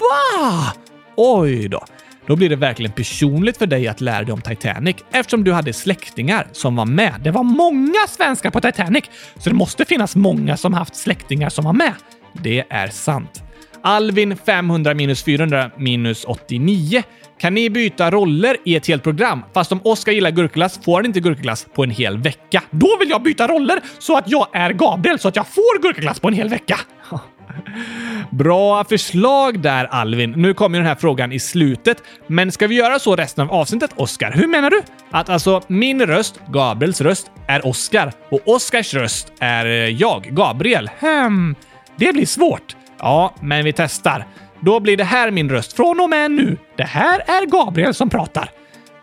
Va? Oj då. Då blir det verkligen personligt för dig att lära dig om Titanic eftersom du hade släktingar som var med. Det var många svenskar på Titanic, så det måste finnas många som haft släktingar som var med. Det är sant. Alvin 500 minus 400 minus 89. Kan ni byta roller i ett helt program? Fast om Oskar gillar gurkglass får han inte gurkglass på en hel vecka. Då vill jag byta roller så att jag är Gabriel så att jag får gurkglass på en hel vecka. Bra förslag där Alvin. Nu kommer den här frågan i slutet, men ska vi göra så resten av avsnittet, Oskar? Hur menar du? Att alltså min röst, Gabriels röst, är Oskar och Oskars röst är eh, jag, Gabriel. Hmm, det blir svårt. Ja, men vi testar. Då blir det här min röst från och med nu. Det här är Gabriel som pratar.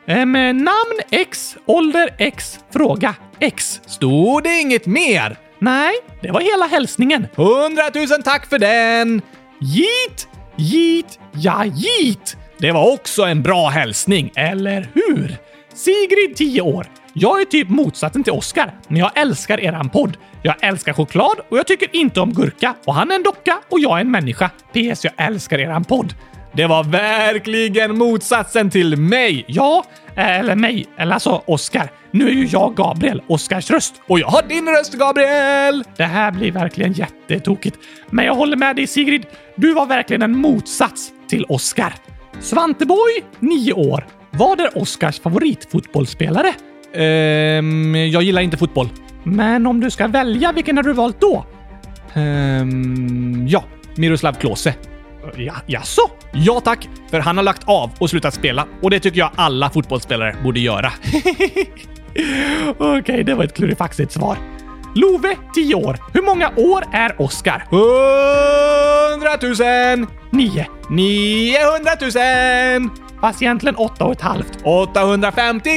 Ehm, namn X, ålder X, fråga X. Stod det inget mer? Nej, det var hela hälsningen. Hundratusen tack för den! Git, git, ja git! Det var också en bra hälsning, eller hur? Sigrid, 10 år. Jag är typ motsatsen till Oscar, men jag älskar eran podd. Jag älskar choklad och jag tycker inte om gurka och han är en docka och jag är en människa. PS. Jag älskar eran podd. Det var verkligen motsatsen till mig. Ja, eller mig, eller alltså Oscar. Nu är ju jag Gabriel, Oscars röst. Och jag har din röst, Gabriel! Det här blir verkligen jättetokigt. Men jag håller med dig Sigrid. Du var verkligen en motsats till Oscar. Svanteboy, 9 år. Vad är Oscars favoritfotbollsspelare? Ehm, jag gillar inte fotboll. Men om du ska välja, vilken har du valt då? Ehm, ja, Miroslav Klose. Ja, jaså? Ja tack, för han har lagt av och slutat spela och det tycker jag alla fotbollsspelare borde göra. Okej, okay, det var ett klurifaxigt svar. Love, 10 år. Hur många år är Oscar? 100 000! 9. 900 000! Fast egentligen 8 och ett halvt. 850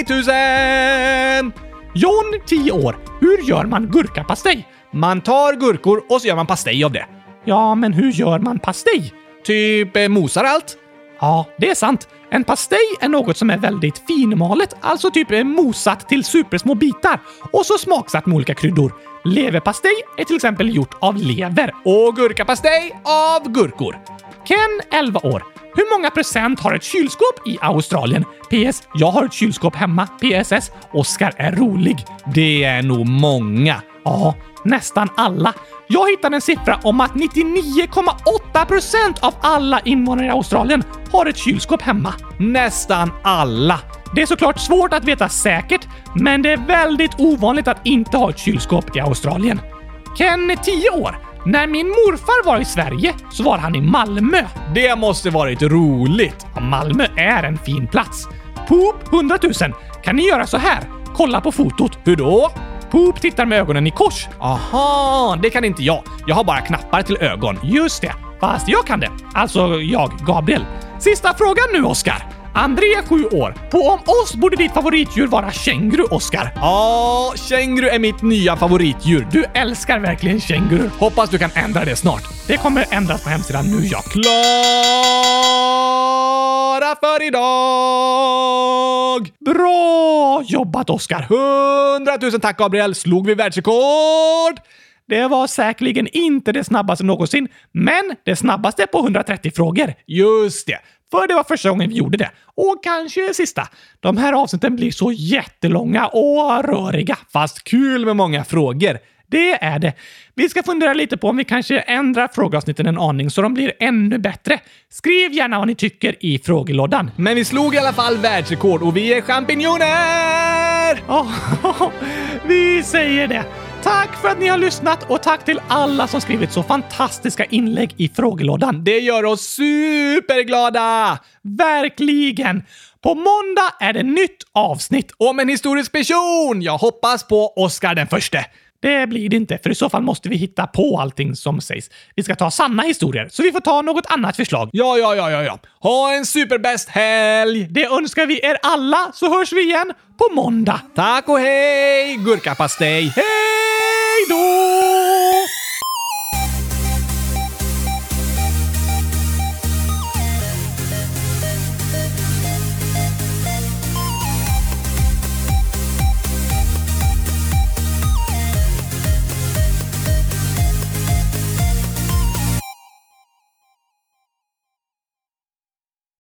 000! John, 10 år. Hur gör man gurkapastej? Man tar gurkor och så gör man pastej av det. Ja, men hur gör man pastej? Typ eh, mosar allt? Ja, det är sant. En pastej är något som är väldigt finmalet, alltså typ mosat till supersmå bitar och så smaksatt med olika kryddor. Leverpastej är till exempel gjort av lever och gurkapastej av gurkor. Ken, 11 år. Hur många procent har ett kylskåp i Australien? PS. Jag har ett kylskåp hemma. PSS. Oskar är rolig. Det är nog många. Ja, nästan alla. Jag hittade en siffra om att 99,8% av alla invånare i Australien har ett kylskåp hemma. Nästan alla. Det är såklart svårt att veta säkert, men det är väldigt ovanligt att inte ha ett kylskåp i Australien. Ken är 10 år. När min morfar var i Sverige så var han i Malmö. Det måste varit roligt. Malmö är en fin plats. Poop 100 000. Kan ni göra så här? Kolla på fotot. Hur då? Poop tittar med ögonen i kors. Aha, det kan inte jag. Jag har bara knappar till ögon. Just det. Fast jag kan det. Alltså jag, Gabriel. Sista frågan nu, Oskar. André, 7 år. På Om oss borde ditt favoritdjur vara känguru, Oskar. Ja, känguru är mitt nya favoritdjur. Du älskar verkligen känguru. Hoppas du kan ändra det snart. Det kommer ändras på hemsidan nu, ja. Klara för idag! Bra jobbat, Oskar! 100 000 tack, Gabriel! Slog vi världsrekord? Det var säkerligen inte det snabbaste någonsin, men det snabbaste på 130 frågor. Just det! För det var första gången vi gjorde det. Och kanske sista. De här avsnitten blir så jättelånga och röriga, fast kul med många frågor. Det är det. Vi ska fundera lite på om vi kanske ändrar frågeavsnitten en aning så de blir ännu bättre. Skriv gärna vad ni tycker i frågelådan. Men vi slog i alla fall världsrekord och vi är champinjoner! Oh, vi säger det. Tack för att ni har lyssnat och tack till alla som skrivit så fantastiska inlägg i frågelådan. Det gör oss superglada! Verkligen! På måndag är det nytt avsnitt om en historisk person. Jag hoppas på Oscar den förste. Det blir det inte, för i så fall måste vi hitta på allting som sägs. Vi ska ta sanna historier, så vi får ta något annat förslag. Ja, ja, ja, ja, ja. Ha en superbäst helg! Det önskar vi er alla, så hörs vi igen på måndag. Tack och hej! Gurkapastej! Hej!